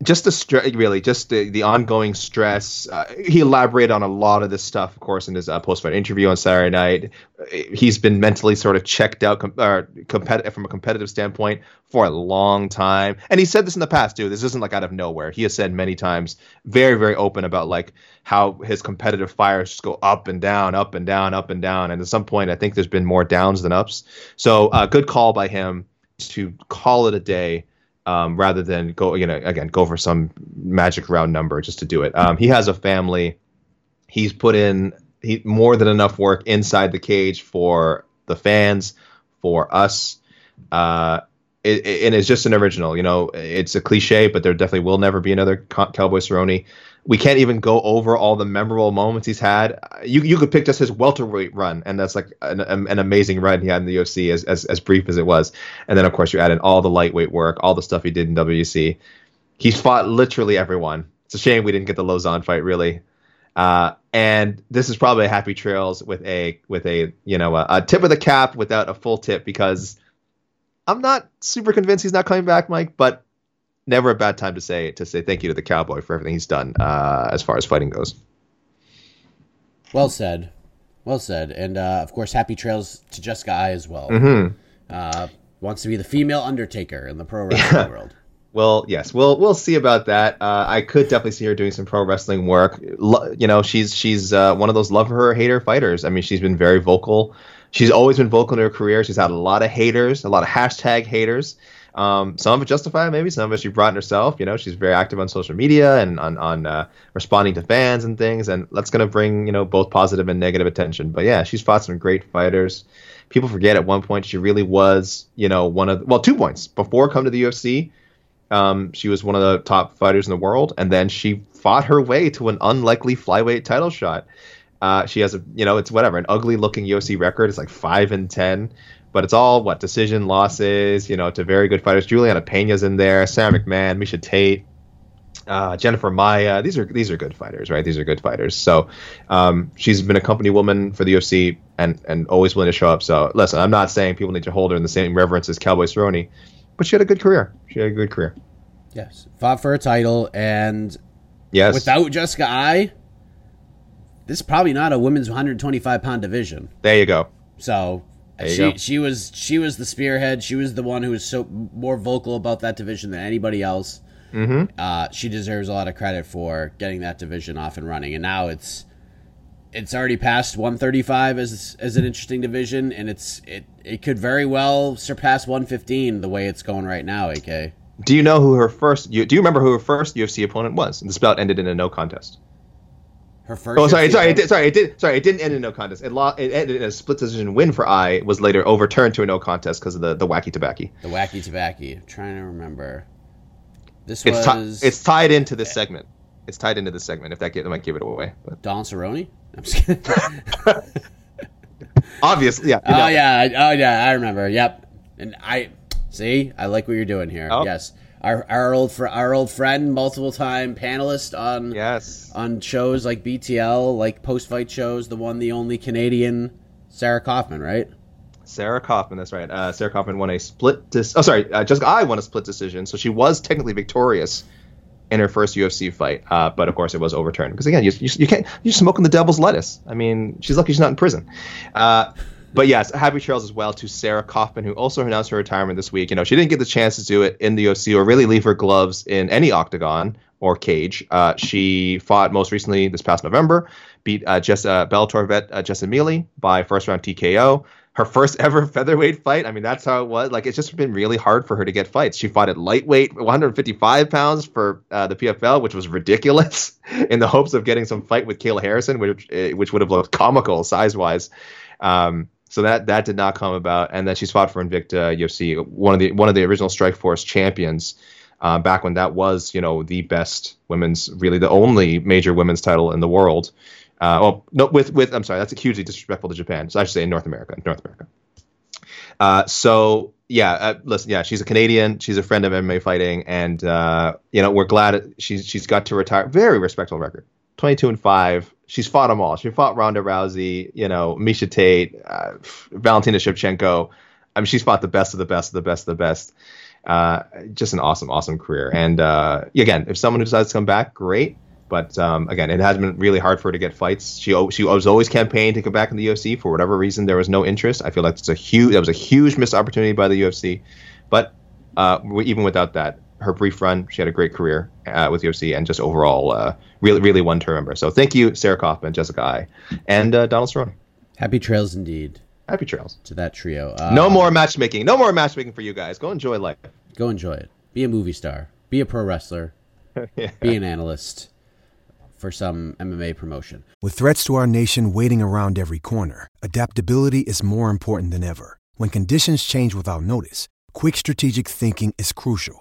just the stress, really, just the, the ongoing stress. Uh, he elaborated on a lot of this stuff, of course, in his uh, post-fight interview on Saturday night. He's been mentally sort of checked out, com- or from a competitive standpoint for a long time. And he said this in the past too. This isn't like out of nowhere. He has said many times, very, very open about like how his competitive fires just go up and down, up and down, up and down. And at some point, I think there's been more downs than ups. So, uh, good call by him to call it a day um, rather than go, you know, again, go for some magic round number just to do it. Um, he has a family. He's put in he more than enough work inside the cage for the fans, for us. Uh, it, it, and it's just an original. You know, it's a cliche, but there definitely will never be another Cowboy Cerrone. We can't even go over all the memorable moments he's had. You you could pick just his welterweight run, and that's like an, an amazing run he had in the UFC, as, as as brief as it was. And then of course you add in all the lightweight work, all the stuff he did in WEC. He's fought literally everyone. It's a shame we didn't get the Lauzon fight, really. Uh, and this is probably a happy trails with a with a you know a, a tip of the cap without a full tip because I'm not super convinced he's not coming back, Mike, but never a bad time to say to say thank you to the cowboy for everything he's done uh, as far as fighting goes. Well said, well said, and uh, of course, happy trails to Jessica Eye as well. Mm-hmm. Uh, wants to be the female Undertaker in the pro wrestling world. Well, yes, we'll we'll see about that. Uh, I could definitely see her doing some pro wrestling work. Lo- you know, she's she's uh, one of those love her or hate her fighters. I mean, she's been very vocal she's always been vocal in her career. She's had a lot of haters, a lot of hashtag haters. Um, some of it justified, maybe some of it she brought in herself. You know, she's very active on social media and on on uh, responding to fans and things, and that's gonna bring you know both positive and negative attention. But yeah, she's fought some great fighters. People forget at one point she really was you know one of well two points before come to the UFC. Um, she was one of the top fighters in the world, and then she fought her way to an unlikely flyweight title shot. Uh, she has a, you know, it's whatever, an ugly looking UFC record. It's like five and ten, but it's all what decision losses, you know, to very good fighters. Juliana Pena's in there, Sara McMann, Miesha Tate, uh, Jennifer Maia. These are these are good fighters, right? These are good fighters. So um, she's been a company woman for the UFC and and always willing to show up. So listen, I'm not saying people need to hold her in the same reverence as Cowboy Cerrone, but she had a good career. She had a good career. Yes, fought for a title and yes, without Jessica Eye this is probably not a women's 125 pound division. There you go. So she go. she was she was the spearhead. She was the one who was so more vocal about that division than anybody else. Mm-hmm. Uh, she deserves a lot of credit for getting that division off and running. And now it's it's already past 135 as as an interesting division, and it's it it could very well surpass 115 the way it's going right now. AK. Do you know who her first? Do you remember who her first UFC opponent was? This bout ended in a no contest. Her first. Oh, sorry, sorry, it did, sorry, it did, sorry, it didn't end in no contest. It, lost, it ended in a split decision win for Eye. Was later overturned to a no contest because of the the wacky tobacco. The wacky tobacco. I'm trying to remember. This it's was. T- it's tied into this segment. It's tied into this segment. If that get, might give it away. But. Don Cerrone. I'm just kidding. Obviously, yeah. Oh yeah. Oh yeah. I remember. Yep. And I see. I like what you're doing here. Oh. Yes our our old fr- our old friend, multiple time panelist on yes on shows like BTL, like post fight shows. The one, the only Canadian, Sarah Kaufman, right? Sarah Kaufman, that's right. Uh, Sarah Kaufman won a split. Dis- oh, sorry, uh, Jessica Eye won a split decision, so she was technically victorious in her first UFC fight, uh, but of course it was overturned because again, you, you, you, can't you're smoking the devil's lettuce. I mean, she's lucky she's not in prison. Uh, but yes, happy trails as well to Sarah Kaufman, who also announced her retirement this week. You know, she didn't get the chance to do it in the UFC or really leave her gloves in any octagon or cage. Uh, she fought most recently this past November, beat uh, Jess, uh, Bellator vet uh, Jessa Mealy by first round TKO. Her first ever featherweight fight. I mean, that's how it was. Like, it's just been really hard for her to get fights. She fought at lightweight, 155 pounds for uh, the PFL, which was ridiculous, in the hopes of getting some fight with Kayla Harrison, which uh, which would have looked comical size wise. Um, so that that did not come about, and then she's fought for Invicta UFC, one of the one of the original Strikeforce champions. Uh, back when that was, you know, the best women's, really the only major women's title in the world. Uh, well, no, with with I'm sorry, that's hugely disrespectful to Japan. So I should say in North America, North America. Uh, so yeah, uh, listen, yeah, she's a Canadian. She's a friend of MMA fighting, and uh, you know we're glad she's she's got to retire. Very respectable record, 22 and five she's fought them all. She fought Ronda Rousey, you know, Miesha Tate, uh, Valentina Shevchenko. I mean, she's fought the best of the best of the best of the best. Uh, just an awesome, awesome career. And uh, again, if someone decides to come back, great. But um, again, it has been really hard for her to get fights. She she was always campaigning to come back in the UFC for whatever reason. There was no interest. I feel like it's a huge that was a huge missed opportunity by the UFC. But uh, even without that, her brief run, she had a great career uh, with UFC and just overall uh, really, really one to remember. So thank you, Sarah Kaufman, Jessica Eye, and uh, Donald Cerrone. Happy trails indeed. Happy trails to that trio. no more matchmaking. No more matchmaking for you guys. Go enjoy life. Go enjoy it. Be a movie star. Be a pro wrestler. yeah. Be an analyst for some MMA promotion. With threats to our nation waiting around every corner, adaptability is more important than ever. When conditions change without notice Quick strategic thinking is crucial,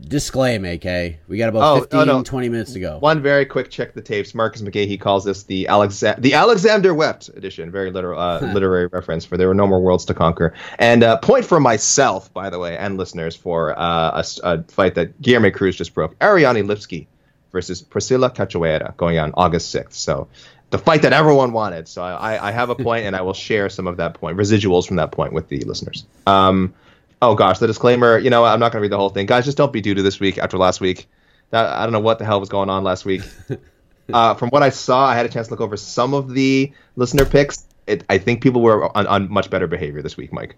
Disclaim, AK. We got about Oh, 15, oh, no. 20 minutes to go. One very quick check the tapes. Marcus McGahee calls this the Alexa- the Alexander wept edition. Very literal uh, literary reference for there were no more worlds to conquer. And uh, point for myself, by the way, and listeners for uh, a, a fight that Guilherme Cruz just broke. Ariane Lipski versus Priscilla Cachoeira going on August 6th. So the fight that everyone wanted. So I, I have a point, and I will share some of that point, residuals from that point with the listeners. Um, oh gosh, the disclaimer. You know, I'm not going to read the whole thing, guys. Just don't be due to this week after last week. That, I don't know what the hell was going on last week. uh, from what I saw, I had a chance to look over some of the listener picks. It, I think people were on, on much better behavior this week, Mike.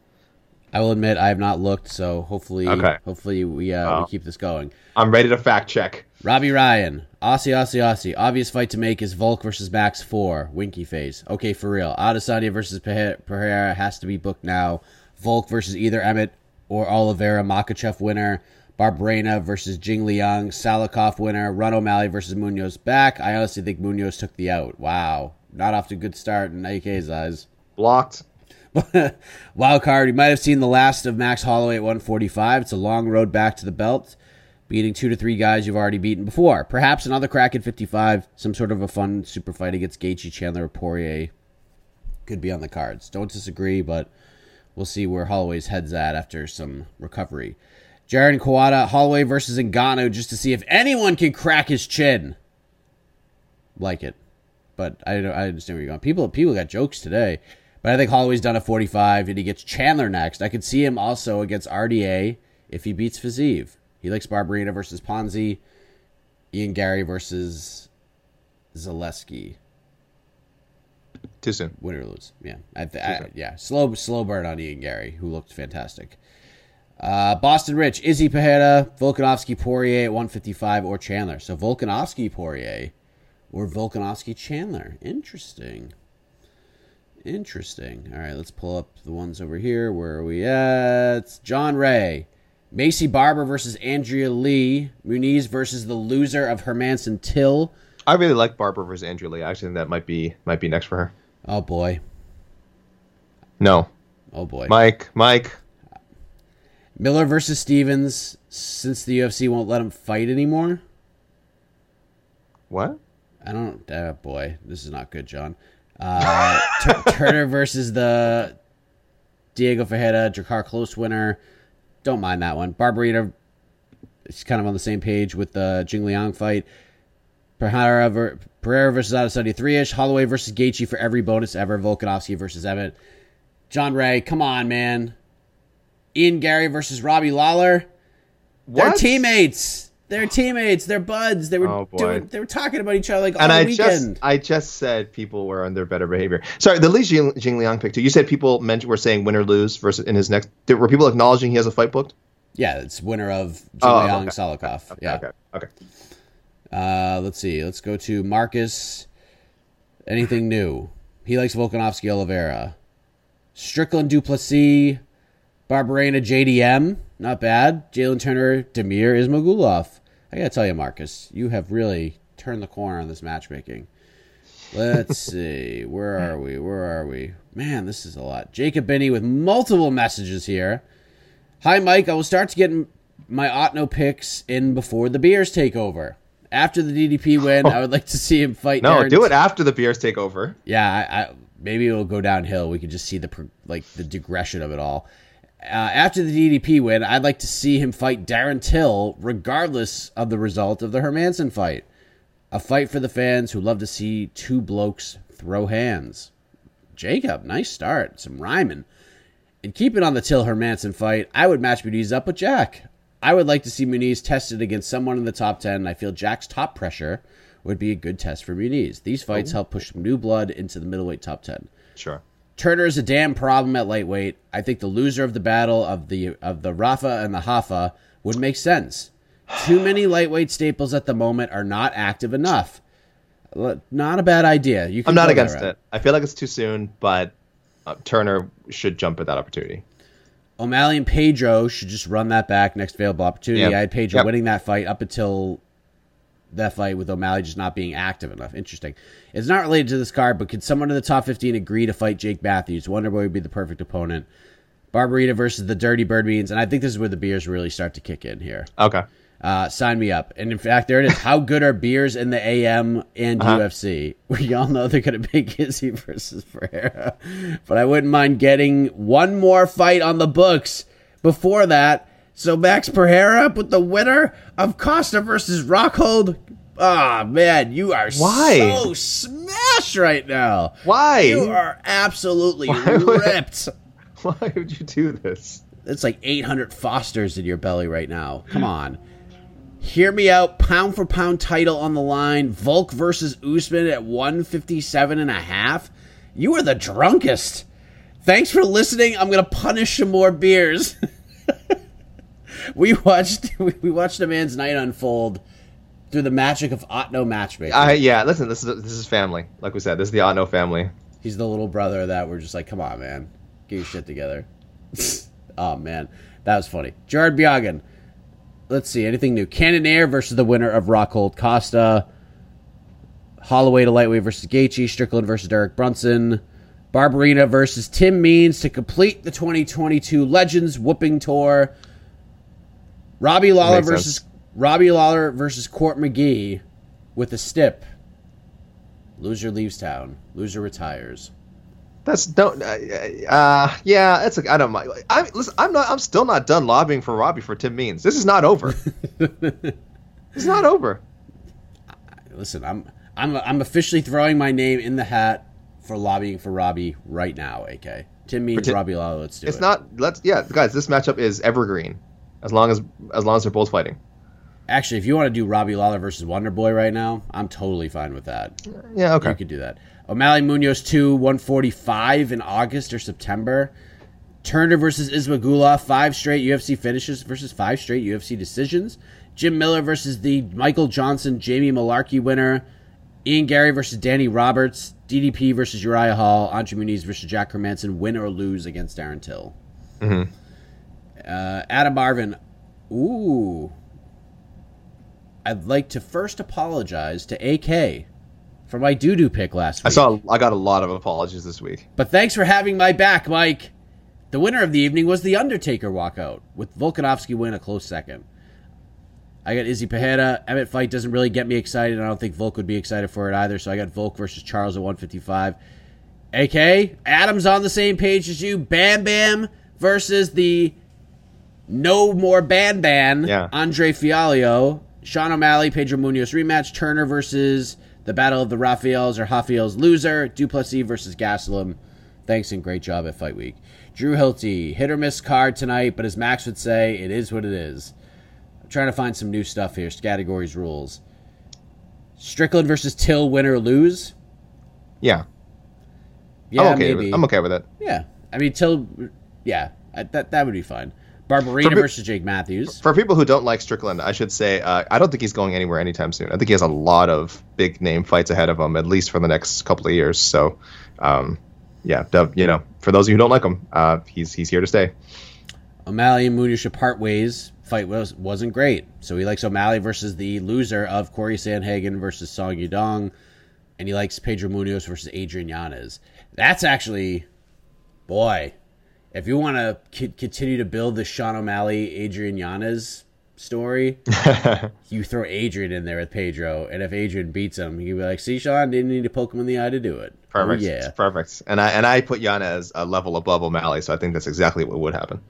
I will admit I have not looked, so hopefully Okay. hopefully we uh, Oh. we keep this going. I'm ready to fact check. Robbie Ryan, Aussie, Aussie, Aussie. Obvious fight to make is Volk versus Max 4. Winky face. Okay, for real. Adesanya versus Pereira has to be booked now. Volk versus either Emmett or Oliveira. Makhachev winner. Barberena versus Jing Liang. Salikhov winner. Ron O'Malley versus Munhoz back. I honestly think Munhoz took the out. Wow. Not off to a good start in AK's eyes. Blocked. Wild card, you might have seen the last of Max Holloway at 145. It's a long road back to the belt, beating two to three guys you've already beaten before. Perhaps another crack at 55, some sort of a fun super fight against Gaethje, Chandler, or Poirier could be on the cards. Don't disagree, but we'll see where Holloway's head's at after some recovery. Jared Kawada, Holloway versus Ngannou, just to see if anyone can crack his chin. Like it, but I don't, I understand where you're going. People people got jokes today, but I think Holloway's done a 45, and he gets Chandler next. I could see him also against RDA if he beats Fiziev. He likes Barberena versus Ponzi, Ian Garry versus Zaleski. Too soon. Win or lose, yeah, I, I, yeah. Slow slow burn on Ian Garry, who looked fantastic. Uh, Boston Rich, Izzy Pajeda, Volkanovski Poirier at 155 or Chandler. So Volkanovski Poirier or Volkanovski Chandler. Interesting. Interesting. All right, let's pull up the ones over here. Where are we at? It's John Ray. Maycee Barber versus Andrea Lee. Muniz versus the loser of Hermansson Till. I really like Barbara versus Andrew Lee. I actually think that might be might be next for her. Oh boy. No, Oh boy. Mike, Mike. Miller versus Stevens. Since the UFC won't let him fight anymore. What? I don't. Oh boy, this is not good, John. Uh, Tur- Turner versus the Diego Fajeda, Jakar close winner. Don't mind that one. Barbarita is kind of on the same page with the Jing Liang fight. Pereira, ver- Pereira versus Adesanya three ish. Holloway versus Gaethje for every bonus ever. Volkanovski versus Emmett. John Ray, come on, man. Ian Garry versus Robbie Lawler. What? They're teammates. They're teammates. They're buds. They were Oh, doing. They were talking about each other like And all I weekend. just I just said people were under better behavior. Sorry, the Li Jing, Jing Liang pick too. You said people mentioned were saying win or lose versus in his next. Were people acknowledging he has a fight booked? Yeah, it's winner of oh, Jing Oh, Liang okay. Okay, yeah. Okay. Okay. Uh, let's see. Let's go to Marcus. Anything new? He likes Volkanovski Oliveira. Strickland Duplessis. Barberena JDM. Not bad. Jalin Turner Damir Ismagulov. I gotta tell you, Marcus, you have really turned the corner on this matchmaking. Let's see. Where are we? Where are we? Man, this is a lot. Jacob Binney with multiple messages here. Hi, Mike. I will start to get my Otno picks in before the beers take over. After the DDP win, I would like to see him fight. No, do it after the beers take over. yeah, I, I, maybe it'll go downhill. We could just see the like the digression of it all. Uh, after the DDP win, I'd like to see him fight Darren Till, regardless of the result of the Hermansson fight. A fight for the fans who love to see two blokes throw hands. Jacob, nice start. Some rhyming. And keeping on the Till Hermansson fight, I would match Muniz up with Jack. I would like to see Muniz tested against someone in the top 10. I feel Jack's top pressure would be a good test for Muniz. These fights help push new blood into the middleweight top 10. Sure. Turner is a damn problem at lightweight. I think the loser of the battle of the of the Rafa and the Hafa would make sense. Too many lightweight staples at the moment are not active enough. Not a bad idea. I'm not against it. I feel like it's too soon, but uh, Turner should jump at that opportunity. O'Malley and Pedro should just run that back next available opportunity. Yep. I had Pedro Yep. winning that fight up until that fight with O'Malley just not being active enough. Interesting. It's not related to this card, but could someone in the top 15 agree to fight Jake Matthews? Wonderboy would be the perfect opponent. Barbarita versus the Dirty Bird Beans, and I think this is where the beers really start to kick in here. Okay. Uh, sign me up. And in fact, there it is. How good are beers in the AM and Uh-huh. UFC? We all know they're going to be Izzy versus Pereira. But I wouldn't mind getting one more fight on the books before that. So Max Pereira with the winner of Costa versus Rockhold. Ah, man, you are Why? so smashed right now. Why? You are absolutely would- ripped. Why would you do this? It's like 800 Fosters in your belly right now. Come on. Hear me out. Pound for pound title on the line. Volk versus Usman at 157 and a half. You are the drunkest. Thanks for listening. I'm going to punish some more beers. we watched we watched a man's night unfold through the magic of Otno matchmaking. I yeah. Listen, this is this is family. Like we said, this is the Otno family. He's the little brother that we're just like, come on, man, get your shit together. oh man, that was funny. Jared Biagan. Let's see, anything new? Cannonier versus the winner of Rockhold Costa. Holloway to lightweight versus Gaethje. Strickland versus Derek Brunson. Barberena versus Tim Means to complete the 2022 Legends Whooping Tour. Robbie Lawler versus sense. Robbie Lawler versus Court McGee with a stip. Loser leaves town. Loser retires. That's don't. Uh, uh, yeah, it's like I don't mind. I listen. I'm not. I'm still not done lobbying for Robbie for Tim Means. This is not over. it's not over. Listen, I'm I'm I'm officially throwing my name in the hat for lobbying for Robbie right now. AK Tim means Tim- Robbie Lawler. Let's do It's it. not. Let's. Yeah, guys. This matchup is evergreen, as long as as long as they're both fighting. Actually, if you want to do Robbie Lawler versus Wonder Boy right now, I'm totally fine with that. Yeah. Okay. You could do that. O'Malley Munhoz 2, 145 in August or September. Turner versus Ismagulov, five straight UFC finishes versus five straight UFC decisions. Jim Miller versus the Michael Johnson Jamie Mullarkey winner. Ian Garry versus Danny Roberts. DDP versus Uriah Hall. Andre Muniz versus Jack Hermansson. Win or lose against Darren Till. Mm-hmm. Uh, Adam Marvin. Ooh. I'd like to first apologize to AK for my doo doo pick last week. I saw. I got a lot of apologies this week. But thanks for having my back, Mike. The winner of the evening was the Undertaker walkout, with Volkanovski win a close second. I got Izzy Pajeda. Emmett fight doesn't really get me excited. I don't think Volk would be excited for it either. So I got Volk versus Charles at 155. AK, Adam's on the same page as you. Bam Bam versus the no more Ban Ban. Yeah. Andre Fialho. Sean O'Malley, Pedro Munhoz rematch. Turner versus the Battle of the Raphaels or Raphael's loser. Duplessis versus Gastelum. Thanks and great job at Fight Week. Drew Hilty, hit or miss card tonight, but as Max would say, it is what it is. I'm trying to find some new stuff here. Categories rules. Strickland versus Till, win or lose? Yeah. Yeah, I'm okay. maybe. With, I'm okay with it. Yeah, I mean Till. Yeah, I, that that would be fine. Barberena pe- versus Jake Matthews. For people who don't like Strickland, I should say uh, I don't think he's going anywhere anytime soon. I think he has a lot of big name fights ahead of him, at least for the next couple of years. So, um, yeah, Dub, you know, for those of you who don't like him, uh, he's he's here to stay. O'Malley and Munhoz should part ways. Fight was wasn't great, so he likes O'Malley versus the loser of Corey Sandhagen versus Song Yadong, and he likes Pedro Munhoz versus Adrian Yanez. That's actually, boy, if you want to c- continue to build the Sean O'Malley Adrian Yanez story, you throw Adrian in there with Pedro, and if Adrian beats him, you can be like, "See, Sean didn't need to poke him in the eye to do it." Oh, Perfect. yeah. Perfect. And I and I put Yanez a level above O'Malley, so I think that's exactly what would happen.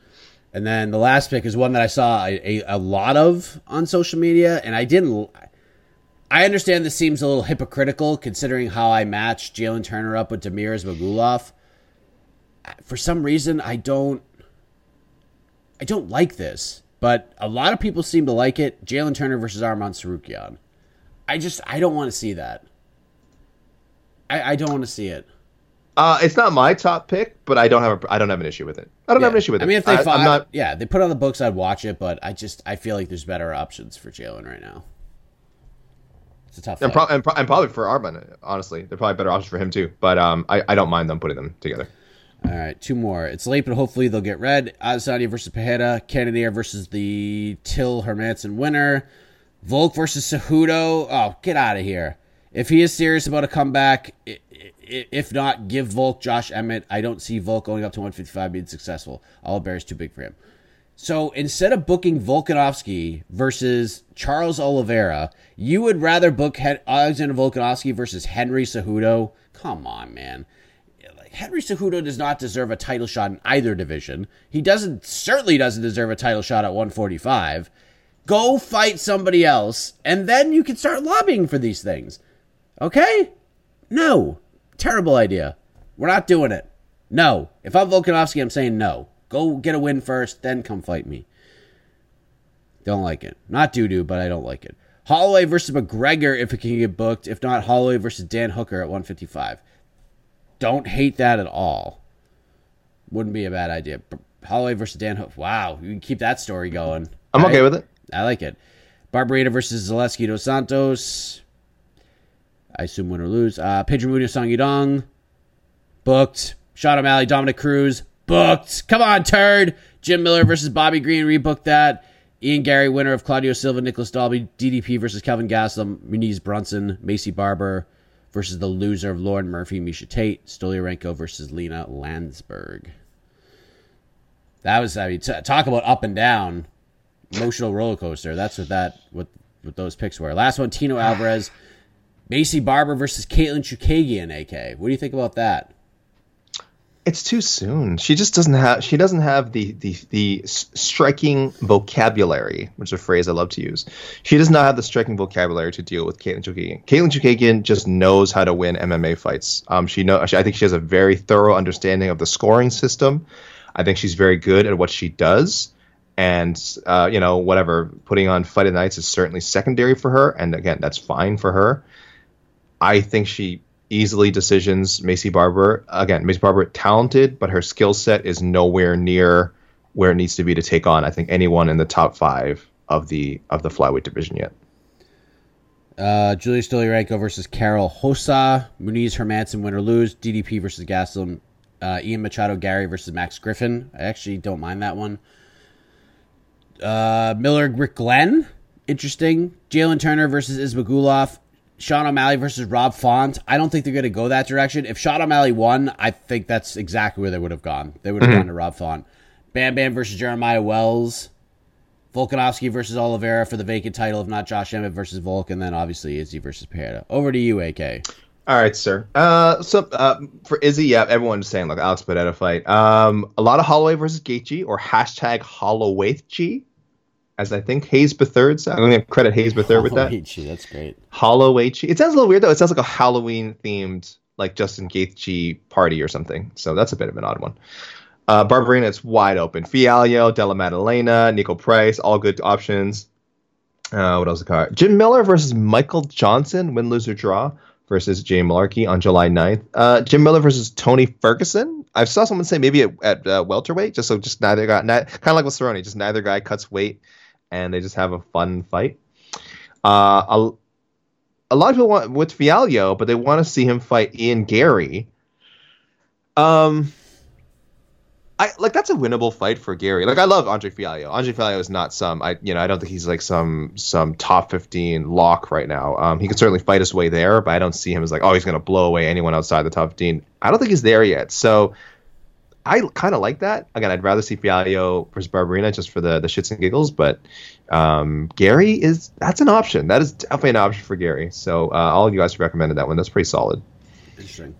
And then the last pick is one that I saw a, a, a lot of on social media, and I didn't. I understand this seems a little hypocritical considering how I matched Jalin Turner up with Damir Magulov. For some reason, I don't. I don't like this, but a lot of people seem to like it. Jalin Turner versus Arman Tsarukyan. I just I don't want to see that. I, I don't want to see it. Uh, it's not my top pick, but I don't have a, I don't have an issue with it. I don't have an issue with it. I mean, if they I, fought, I'm not. yeah, they put it on the books, I'd watch it. But I just I feel like there's better options for Jalin right now. It's a tough. And, pro- and, pro- and probably for Arman, honestly, they're probably better options for him too. But um, I, I don't mind them putting them together. All right, two more. It's late, but hopefully they'll get read. Adesanya versus Pereira, Cannonier versus the Till Hermansson winner, Volk versus Cejudo. Oh, get out of here! If he is serious about a comeback, if not, give Volk Josh Emmett. I don't see Volk going up to 155 being successful. All Bear is too big for him. So instead of booking Volkanovski versus Charles Oliveira, you would rather book Alexander Volkanovski versus Henry Cejudo? Come on, man. Henry Cejudo does not deserve a title shot in either division. He doesn't certainly doesn't deserve a title shot at 145. Go fight somebody else, and then you can start lobbying for these things. Okay? No. Terrible idea. We're not doing it. No. If I'm Volkanovski, I'm saying no. Go get a win first, then come fight me. Don't like it. Not doo doo, but I don't like it. Holloway versus McGregor if it can get booked. If not, Holloway versus Dan Hooker at 155. Don't hate that at all. Wouldn't be a bad idea. Holloway versus Dan Hooker. Wow, you can keep that story going. I'm right? okay with it. I like it. Barbarita versus Zaleski dos Santos. I assume win or lose. Uh, Pedro Munhoz Song Yadong. Booked. Sean O'Malley, Dominick Cruz. Booked. Come on, turd. Jim Miller versus Bobby Green. Rebooked that. Ian Garry, winner of Claudio Silva, Nicolas Dalby, DDP versus Kelvin Gastelum, Muniz Brunson, Maycee Barber versus the loser of Lauren Murphy, Miesha Tate, Stolyarenko versus Lena Landsberg. That was, I mean, t- talk about up and down, emotional roller coaster. That's what that, what, what those picks were. Last one, Tino Alvarez, Maycee Barber versus Katlyn Chookagian, AK. What do you think about that? It's too soon. She just doesn't have. She doesn't have the the the striking vocabulary, which is a phrase I love to use. She does not have the striking vocabulary to deal with Katlyn Chookagian. Katlyn Chookagian just knows how to win MMA fights. Um, she know. I think she has a very thorough understanding of the scoring system. I think she's very good at what she does. And uh, you know, whatever putting on fight the nights is certainly secondary for her. And again, that's fine for her. I think she easily decisions Maycee Barber. Again, Maycee Barber talented, but her skill set is nowhere near where it needs to be to take on. I think anyone in the top five of the of the flyweight division yet. Uh, Julia Stolyarenko versus Karol Rosa. Muniz Hermansson win or lose. DDP versus Gastelum. Uh, Ian Machado Garry versus Max Griffin. I actually don't mind that one. Uh, Miller Rick Glenn. Interesting. Jalin Turner versus Ismagulov. Sean O'Malley versus Rob Font. I don't think they're going to go that direction. If Sean O'Malley won, I think that's exactly where they would have gone. They would have gone to Rob Font. Bam Bam versus Jeremiah Wells. Volkanovski versus Oliveira for the vacant title, if not Josh Emmett versus Volk, and then obviously Izzy versus Pereira. Over to you, AK. All right, sir. Uh, so uh, for Izzy, yeah, everyone's saying like Alex Pereira fight. Um, a lot of Holloway versus Gaethje or hashtag Hollowaythg, as I think Hayes Betherd. said. I'm going to credit Hayes Betherd with that. Hollowaychi, That's great. Hollowaychi. It sounds a little weird though. It sounds like a Halloween themed like Justin Gaethje party or something. So that's a bit of an odd one. Uh, Barberena, it's wide open. Fialho, Della Maddalena, Niko Price, all good options. Uh, what else? Is the car? Jim Miller versus Michael Johnson, win, lose, or draw versus Jay Mullarkey on July 9th. Uh, Jim Miller versus Tony Ferguson. I saw someone say maybe at, at uh, welterweight, just so just neither guy, not, kind of like with Cerrone, just neither guy cuts weight, and they just have a fun fight. Uh, a, a lot of people want with Fialho, but they want to see him fight Ian Garry. Um, I like that's a winnable fight for Garry. Like I love Andre Fialho. Andre Fialho is not some I you know I don't think he's like some some top fifteen lock right now. Um, he could certainly fight his way there, but I don't see him as like oh he's gonna blow away anyone outside the top fifteen. I don't think he's there yet. So I kind of like that. Again, I'd rather see Fialho versus Barberena just for the the shits and giggles, but um, Garry is that's an option. That is definitely an option for Garry. So uh, all of you guys recommended that one. That's pretty solid. Interesting.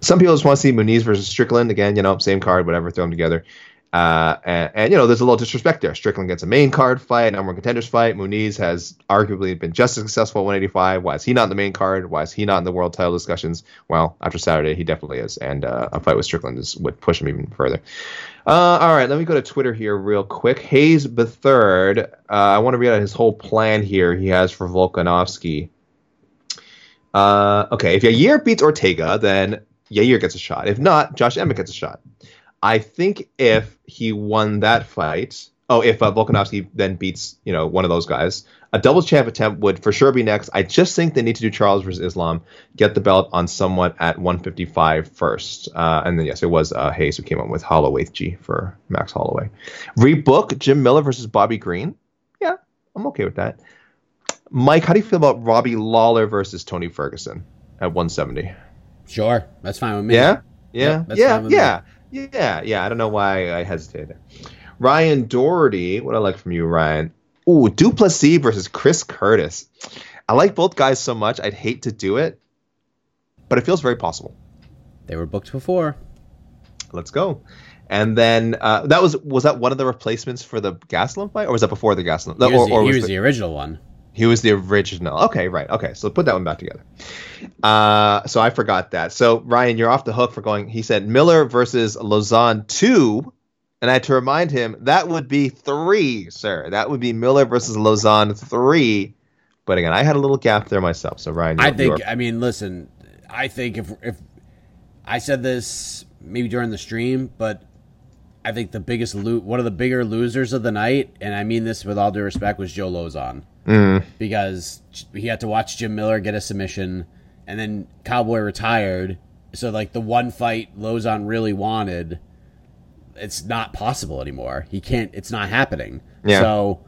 Some people just want to see Muniz versus Strickland again. You know, same card, whatever. Throw them together. Uh, and, and, you know, there's a little disrespect there. Strickland gets a main card fight, number one contenders fight. Muniz has arguably been just as successful at 185. Why is he not in the main card? Why is he not in the world title discussions? Well, after Saturday, he definitely is. And uh, a fight with Strickland is, would push him even further. Uh, all right, let me go to Twitter here real quick. Hayes the third. Uh, I want to read out his whole plan here he has for Volkanovski. Uh, okay, if Yair beats Ortega, then Yair gets a shot. If not, Josh Emmett gets a shot. I think if he won that fight, oh, if uh, Volkanovski then beats you know one of those guys, a double champ attempt would for sure be next. I just think they need to do Charles versus Islam, get the belt on someone at 155 first, uh, and then yes, it was uh, Hayes who came up with Holloway G for Max Holloway. Rebook Jim Miller versus Bobby Green. Yeah, I'm okay with that. Mike, how do you feel about Robbie Lawler versus Tony Ferguson at 170? Sure, that's fine with me. Yeah, yeah, yeah, fine with yeah, yeah, yeah. I don't know why I hesitated. Ryan Doherty, what I like from you, Ryan. Ooh, Duplessis versus Chris Curtis. I like both guys so much. I'd hate to do it, but it feels very possible. They were booked before. Let's go. And then uh, that was was that one of the replacements for the Gastelum fight, or was that before the Gastelum? He was, or, or he was was the- the original one. He was the original. Okay, right. Okay, so put that one back together. Uh, so I forgot that. So Ryan, you're off the hook for going. He said Miller versus Lauzon two, and I had to remind him that would be three, sir. That would be Miller versus Lauzon three. But again, I had a little gap there myself. So Ryan, I think. I mean, listen. I think if if I said this maybe during the stream, but I think the biggest lo- one of the bigger losers of the night, and I mean this with all due respect, was Joe Lauzon Mm. because he had to watch Jim Miller get a submission, and then Cowboy retired. So like the one fight Lauzon really wanted, it's not possible anymore. He can't. It's not happening. Yeah. So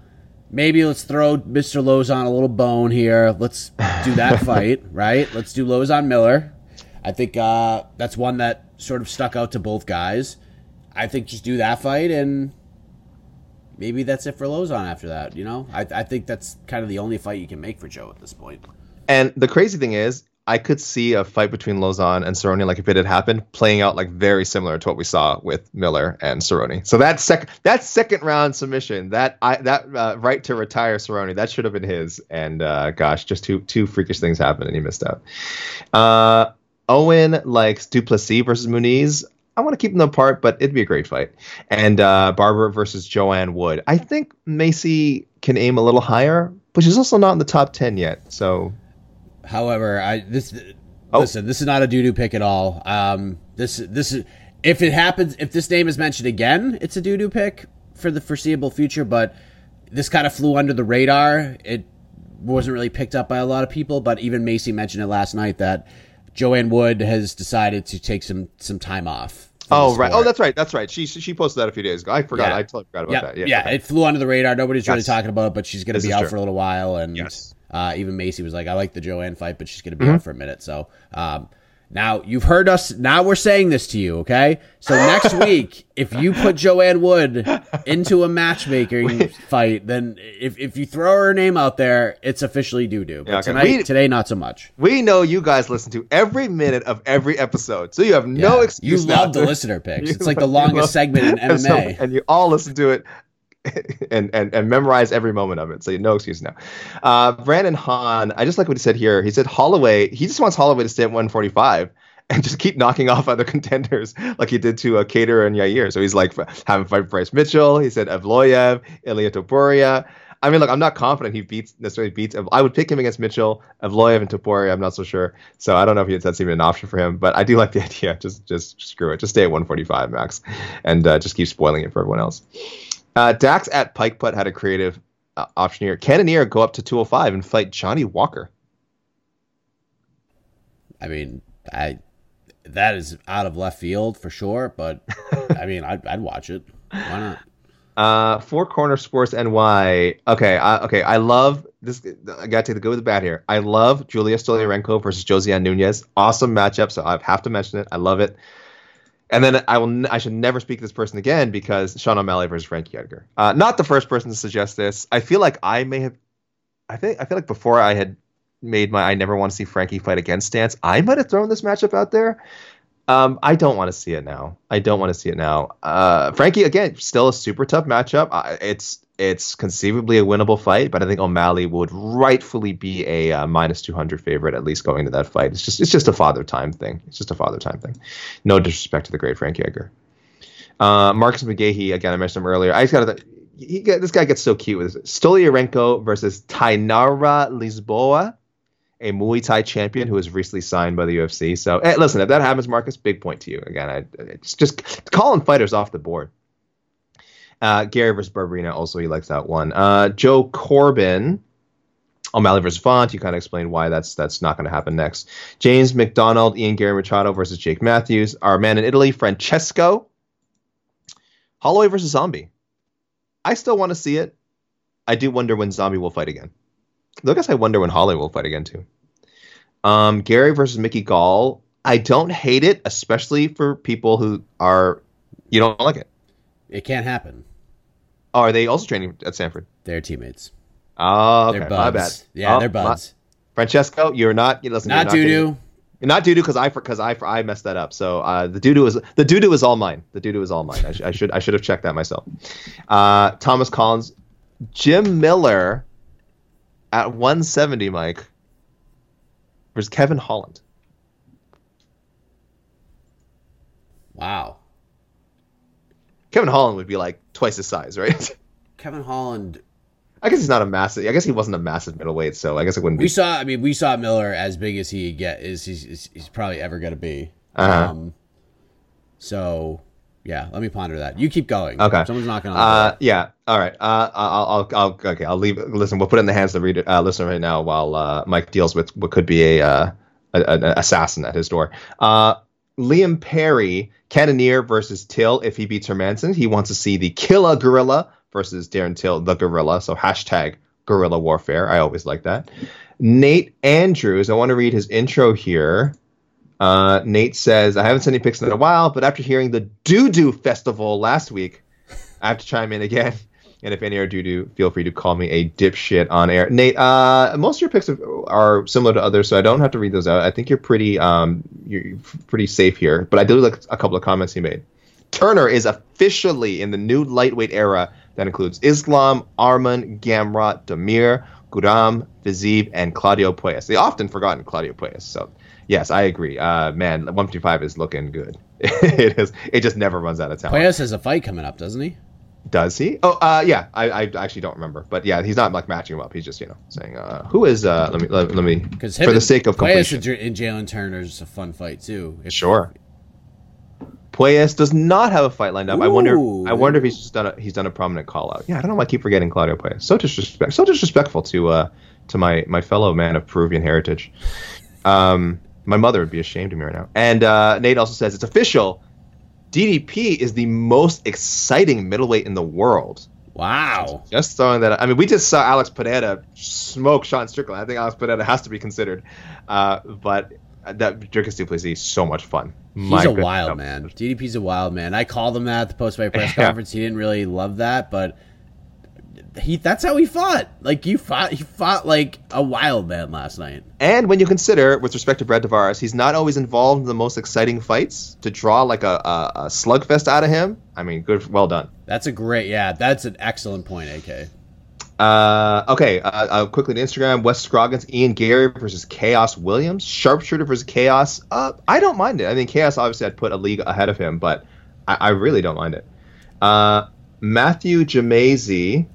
maybe let's throw Mr. Lauzon a little bone here. Let's do that fight, right? Let's do Lauzon Miller. I think uh, that's one that sort of stuck out to both guys. I think just do that fight and maybe that's it for Lauzon after that. You know, I, I think that's kind of the only fight you can make for Joe at this point. And the crazy thing is, I could see a fight between Lauzon and Cerrone, like if it had happened, playing out like very similar to what we saw with Miller and Cerrone. So that second that second round submission, that I that uh, right to retire Cerrone, that should have been his. And uh, gosh, just two two freakish things happened, and he missed out. Uh, Owen likes Duplessis versus Muniz. I want to keep them apart, but it'd be a great fight. And uh, Barber versus Joanne Wood. I think Maycee can aim a little higher, but she's also not in the top ten yet. So However, I this Oh. listen, this is not a doo doo pick at all. Um, this this is if it happens, if this name is mentioned again, it's a doo doo pick for the foreseeable future. But this kind of flew under the radar. It wasn't really picked up by a lot of people. But even Maycee mentioned it last night that Joanne Wood has decided to take some some time off. Oh right. Oh, that's right. That's right. She she posted that a few days ago. I forgot. Yeah. I totally forgot about yeah, that. Yeah. yeah, okay. it flew under the radar. Nobody's really talking about it, but she's going to be out true. for a little while. And Yes. uh, even Maycee was like, "I like the Joanne fight, but she's going to be Mhm. out for a minute." So um, now you've heard us. Now we're saying this to you, okay? So next week, if you put Joanne Wood into a matchmaking fight, then if, if you throw her name out there, it's officially doo doo. But okay. tonight, We- today, not so much. We know you guys listen to every minute of every episode, so you have no Yeah. excuse. You love the listener picks. You It's like the longest love- segment in MMA. and you all listen to it. And, and and memorize every moment of it, so no excuse now. Uh, Brandon Hahn, I just like what he said here. He said Holloway, he just wants Holloway to stay at 145 and just keep knocking off other contenders like he did to uh, Kattar and Yair. So he's like having fight Bryce Mitchell. He said Evloev, Ilya Topuria. I mean, look, I'm not confident he beats necessarily beats. I would pick him against Mitchell, Evloev, and Topuria. I'm not so sure. So I don't know if that's even an option for him. But I do like the idea. Just just screw it. Just stay at 145 max, and uh, just keep spoiling it for everyone else. Uh, Dax at Pike Putt had a creative uh, option here. Cannonier go up to 205 and fight Johnny Walker. I mean, I that is out of left field for sure, but I mean, I'd, I'd watch it. Why not? Uh, Four Corner Sports NY. Okay, I, okay. I love this. I got to take the good with the bad here. I love Julia Stoliarenko versus Josiane Nunes. Awesome matchup. So I have to mention it. I love it. And then I will. I should never speak to this person again because Sean O'Malley versus Frankie Edgar. Uh, not the first person to suggest this. I feel like I may have. I think I feel like before I had made my I never want to see Frankie fight again stance, I might have thrown this matchup out there. Um, I don't want to see it now. I don't want to see it now. Uh, Frankie, again, still a super tough matchup. Uh, it's it's conceivably a winnable fight, but I think O'Malley would rightfully be a uh, minus 200 favorite at least going to that fight. It's just it's just a father time thing. It's just a father time thing. No disrespect to the great Frankie Edgar. Uh, Marcus McGahee, again, I mentioned him earlier. I just got to. He get, this guy gets so cute with this. Stoliarenko versus Tainara Lisboa, a Muay Thai champion who was recently signed by the UFC. So, hey, listen, if that happens, Marcus, big point to you. Again, I, it's just calling fighters off the board. Uh, Garry versus Barberena, also he likes that one. Uh, Joe Corbin, O'Malley versus Font. You kind of explained why that's that's not going to happen next. James McDonald, Ian Garry Machado versus Jake Matthews. Our man in Italy, Francesco. Holloway versus Zombie. I still want to see it. I do wonder when Zombie will fight again. I guess I wonder when Holloway will fight again too. Um, Garry versus Mickey Gall. I don't hate it, especially for people who are you don't like it. It can't happen. Oh, are they also training at Sanford? They're teammates. Oh, okay. They're My bad. Yeah, Oh, they're buds. my- Francesco, you're not. You listen, Not you're doo-doo. not doo doo because I because I I messed that up. So uh, the doo doo is the doo doo is all mine. The doo doo is all mine. I, sh- I should I should have checked that myself. Uh, Thomas Collins, Jim Miller, at 170, Mike. Versus Kevin Holland. Wow. Kevin Holland would be like twice his size, right? Kevin Holland. I guess he's not a massive. I guess he wasn't a massive middleweight, so I guess it wouldn't be. We saw. I mean, we saw Miller as big as he get is. He's, he's, he's probably ever going to be. Uh-huh. Um, so yeah, let me ponder that. You keep going. Okay. Someone's knocking on the Uh, door. yeah. All right. Uh, I'll, I'll, I'll, okay. I'll leave. Listen, we'll put it in the hands of the reader, uh, listener right now while uh, Mike deals with what could be a, uh, a, an assassin at his door. Uh, Liam Perry, Cannonier versus Till. If he beats Hermansson, he wants to see the Killer Gorilla versus Darren Till, the Gorilla. So hashtag Guerrilla Warfare. I always like that. Nate Andrews. I want to read his intro here. Uh, Nate says, I haven't sent any pics in a while, but after hearing the Doo Doo Festival last week, I have to chime in again. And if any are due to, feel free to call me a dipshit on air. Nate, uh, most of your picks are, similar to others, so I don't have to read those out. I think you're pretty, um, you're pretty safe here. But I do like a couple of comments he made. Turner is officially in the new lightweight era that includes Islam, Arman, Gamrot, Damir, Guram, Vizib, and Claudio Puelles. The often forgotten Claudio Puelles. So, yes, I agree. Uh, man, 155 is looking good. it is. It just never runs out of talent. Puelles has a fight coming up, doesn't he? Does he? Oh, uh, yeah. I, I actually don't remember, but yeah, he's not like matching him up. He's just you know saying, uh, "Who is?" Uh, let me let, let me Because for the sake of completion. and J- and Jalin Turner's a fun fight too. If- Sure. Puelles does not have a fight lined up. I wonder. I wonder if he's just done a he's done a prominent call out. Yeah, I don't know why I keep forgetting Claudio Puelles. So disrespect, so disrespectful to uh to my my fellow man of Peruvian heritage. Um, my mother would be ashamed of me right now. And uh, Nate also says it's official. DDP is the most exciting middleweight in the world. Wow. Just throwing that. Out. I mean, we just saw Alex Pereira smoke Sean Strickland. I think Alex Pereira has to be considered. Uh, but that Dricus Duplessis is so much fun. He's My a goodness. wild man. DDP's a wild man. I called him that at the post fight press Yeah. conference. He didn't really love that, but he that's how he fought. Like you fought he fought like a wild man last night. And when you consider, with respect to Brad Tavares, he's not always involved in the most exciting fights. To draw like a, a, a slugfest out of him, I mean, good, well done. That's a great yeah, that's an excellent point, AK. Uh, okay, uh, uh, quickly to Instagram. Wes Scroggins, Ian Garry versus Khaos Williams. Sharpshooter versus Chaos. Uh, I don't mind it. I mean, Chaos obviously I'd put a league ahead of him, but I, I really don't mind it. Uh, Matthew Jamazy,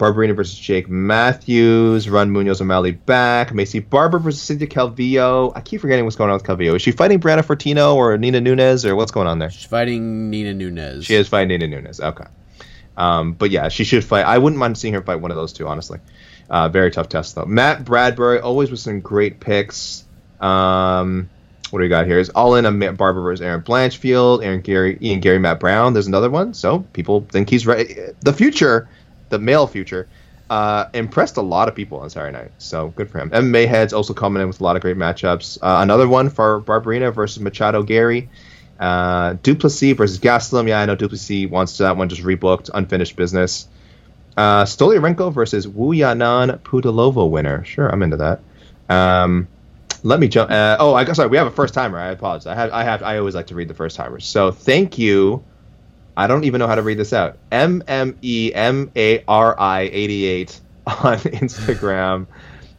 Barberena versus Jake Matthews. Run Munhoz O'Malley back. Maycee Barber versus Cynthia Calvillo. I keep forgetting what's going on with Calvillo. Is she fighting Brianna Fortino or Nina Nunes or what's going on there? She's fighting Nina Nunes. She is fighting Nina Nunes. Okay. Um, but yeah, she should fight. I wouldn't mind seeing her fight one of those two, honestly. Uh, very tough test though. Matt Bradbury always with some great picks. Um, what do we got here? Is all in Matt Barber versus Erin Blanchfield, Aaron Gary, Ian Garry, Matt Brown. There's another one. So people think he's right. The future, the male future, uh, impressed a lot of people on Saturday night. So good for him. MMA heads also coming in with a lot of great matchups. Uh, another one for Barberena versus Machado Garry. Uh, Duplessis versus Gastelum. Yeah, I know Duplessis wants that one just rebooked, unfinished business. Uh, Stoliarenko versus Wu Yanan Pudilova winner. Sure, I'm into that. Um, Let me jump. Uh, oh, I sorry. We have a first timer. I apologize. I have. I have. I always like to read the first timers. So thank you. I don't even know how to read this out. M M E M A R I eighty eight on Instagram.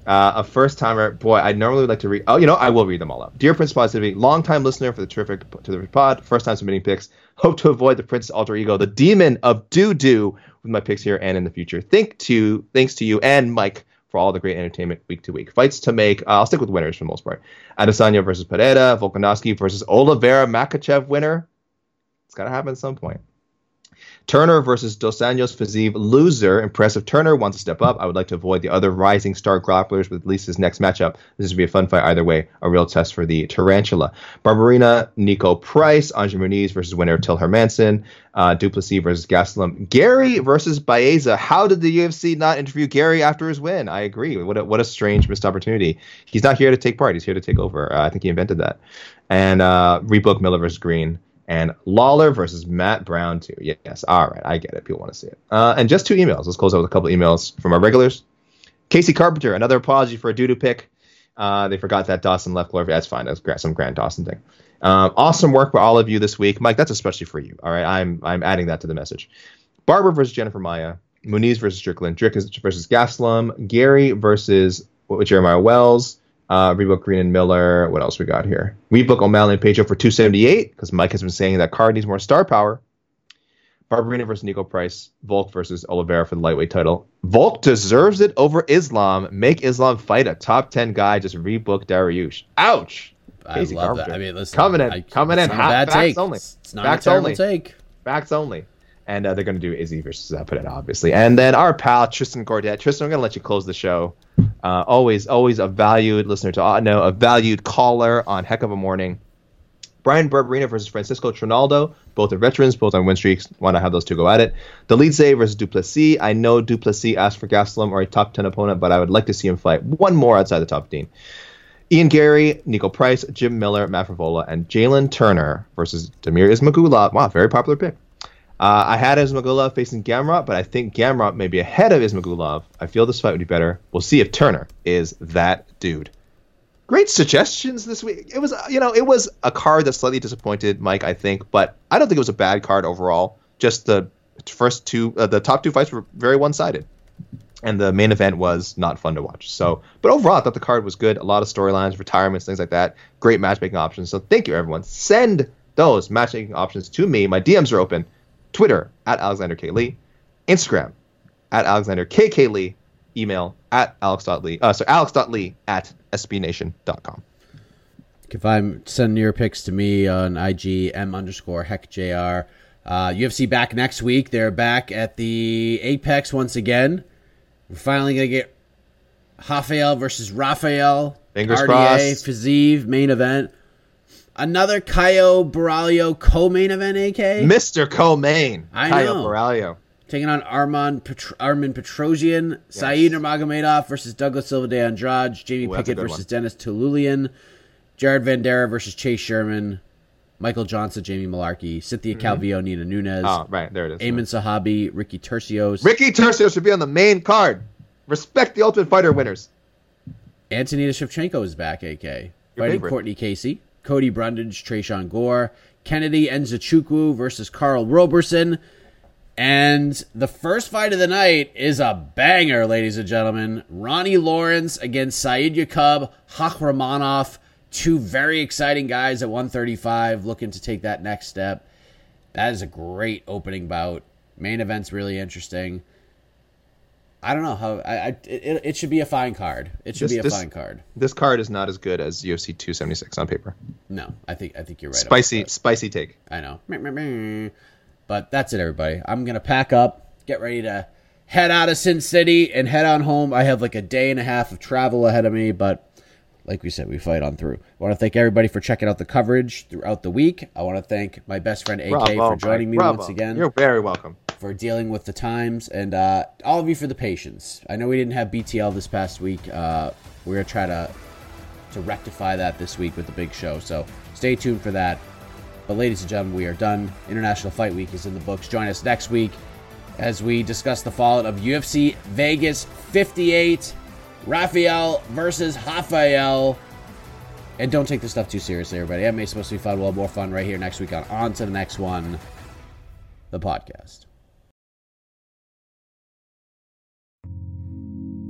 Uh, a first timer. Boy, I normally would like to read. Oh, you know, I will read them all out. Dear Prince Positivity, long time listener for the terrific to the pod. First time submitting picks. Hope to avoid the Prince's alter ego, the demon of doo doo, with my picks here and in the future. Thank to thanks to you and Mike for all the great entertainment week to week. Fights to make. Uh, I'll stick with winners for the most part. Adesanya versus Pereira, Volkanovski versus Oliveira Makhachev winner. It's got to happen at some point. Turner versus Dos Anjos Fiziev loser. Impressive Turner wants to step up. I would like to avoid the other rising star grapplers with at least his next matchup. This would be a fun fight either way. A real test for the Tarantula. Barberena, Niko Price, Anja Muniz versus winner Till Hermansson. Uh, Duplessis versus Gastelum. Garry versus Baeza. How did the UFC not interview Garry after his win? I agree. What a, what a strange missed opportunity. He's not here to take part. He's here to take over. Uh, I think he invented that. And uh, rebook Miller versus Green and Lawler versus Matt Brown too. Yes, all right, I get it. People want to see it. Uh, and just two emails. Let's close out with a couple emails from our regulars. Casey Carpenter, another apology for a doo-doo pick. Uh, they forgot that Dawson left Glory. That's fine. That's some Grant Dawson thing. Um, awesome work by all of you this week, Mike. That's especially for you. All right, I'm I'm adding that to the message. Barber versus Jennifer Maia, Muniz versus Strickland, Drick versus Gastelum, Garry versus Jeremiah Wells, uh, Reebok Green and Miller. What else we got here? Reebok O'Malley and Pedro for 278 because Mike has been saying that card needs more star power. Barberena versus Niko Price. Volk versus Oliveira for the lightweight title. Volk deserves it over Islam. Make Islam fight a top 10 guy. Just rebook Dariush. Ouch. I Casey love Carpenter. that. I mean, listen, coming in, I, coming in. Hot, bad facts take. only. It's not facts a terrible only. take. Facts only. And uh, they're going to do Izzy versus uh, obviously. And then our pal Tristan Gordet. Tristan, I'm going to let you close the show. Uh, always, always a valued listener to uh, no, a valued caller on Heck of a Morning. Bryan Barberena versus Francisco Trinaldo. Both are veterans, both on win streaks. Why not have those two go at it? Delize versus Duplessis. I know Duplessis asked for Gastelum or a top 10 opponent, but I would like to see him fight one more outside the top 15. Ian Garry, Niko Price, Jim Miller, Matt Frevola, and Jalin Turner versus Damir Ismagulov. Wow, very popular pick. Uh, I had Ismagulov facing Gamrot, but I think Gamrot may be ahead of Ismagulov. I feel this fight would be better. We'll see if Turner is that dude. Great suggestions this week. It was, you know, it was a card that slightly disappointed Mike, I think, but I don't think it was a bad card overall. Just the first two, uh, the top two fights were very one-sided, and the main event was not fun to watch. So, but overall, I thought the card was good. A lot of storylines, retirements, things like that. Great matchmaking options. So, thank you, everyone. Send those matchmaking options to me. My DMs are open. Twitter at Alexander K. Lee, Instagram at Alexander KK Lee, email at alex.lee, uh, sorry, alex.lee at sbnation.com. If I'm sending your picks to me on IG, M underscore heck JR. Uh, UFC back next week. They're back at the Apex once again. We're finally going to get Rafael versus Rafael. Fingers RDA, crossed. Fiziev, main event. Another Caio Borralho co-main event, AK. Mr. Co-Main, I Caio know. Taking on Armand Petr- Armen Petrosyan, Said Nurmagomedov versus Douglas Silva de Andrade, Jamie Ooh, Pickett versus one. Denis Tiuliulin, Jared Vanderaa versus Chase Sherman, Michael Johnson, Jamie Mullarkey, Cynthia mm-hmm. Calvillo, Nina Nunes, Oh, right, there it is. Aiemann Zahabi, Ricky Turcios, Ricky Tercio should be on the main card. Respect the Ultimate Fighter winners. Antonina Shevchenko is back, AK. Fighting favorite. Cortney Casey, Cody Brundage, Tresean Gore, Kennedy Nzechukwu versus Carl Roberson. And the first fight of the night is a banger, ladies and gentlemen. Ronnie Lawrence against Said Yakub Hakhramonov. Two very exciting guys at 135 looking to take that next step. That is a great opening bout. Main event's really interesting. I don't know how I, I it, it should be a fine card. It should This- be a this- fine card. This card is not as good as UFC 276 on paper. No, I think I think you're right. Spicy, spicy take. I know. But that's it, everybody. I'm gonna pack up, get ready to head out of Sin City, and head on home. I have like a day and a half of travel ahead of me, but like we said, we fight on through. I want to thank everybody for checking out the coverage throughout the week. I want to thank my best friend AK Bravo, for joining me bravo. once again You're very welcome. For dealing with the times and uh, all of you for the patience. I know we didn't have BTL this past week. Uh, we're gonna try to to rectify that this week with the big show. So stay tuned for that. But ladies and gentlemen, we are done. International Fight Week is in the books. Join us next week as we discuss the fallout of UFC Vegas 58, Rafael versus Rafael. And don't take this stuff too seriously, everybody. Anime is supposed to be fun. We'll more fun right here next week on On to the Next One, the podcast.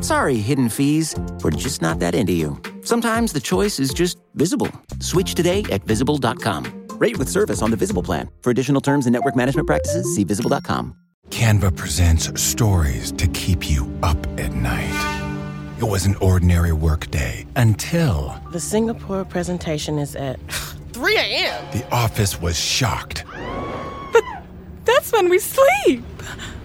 Sorry, hidden fees. We're just not that into you. Sometimes the choice is just visible. Switch today at visible.com. Rate with service on the Visible plan. For additional terms and network management practices, see visible.com. Canva presents stories to keep you up at night. It was an ordinary workday until The Singapore presentation is at 3 a.m. the office was shocked. That's when we sleep.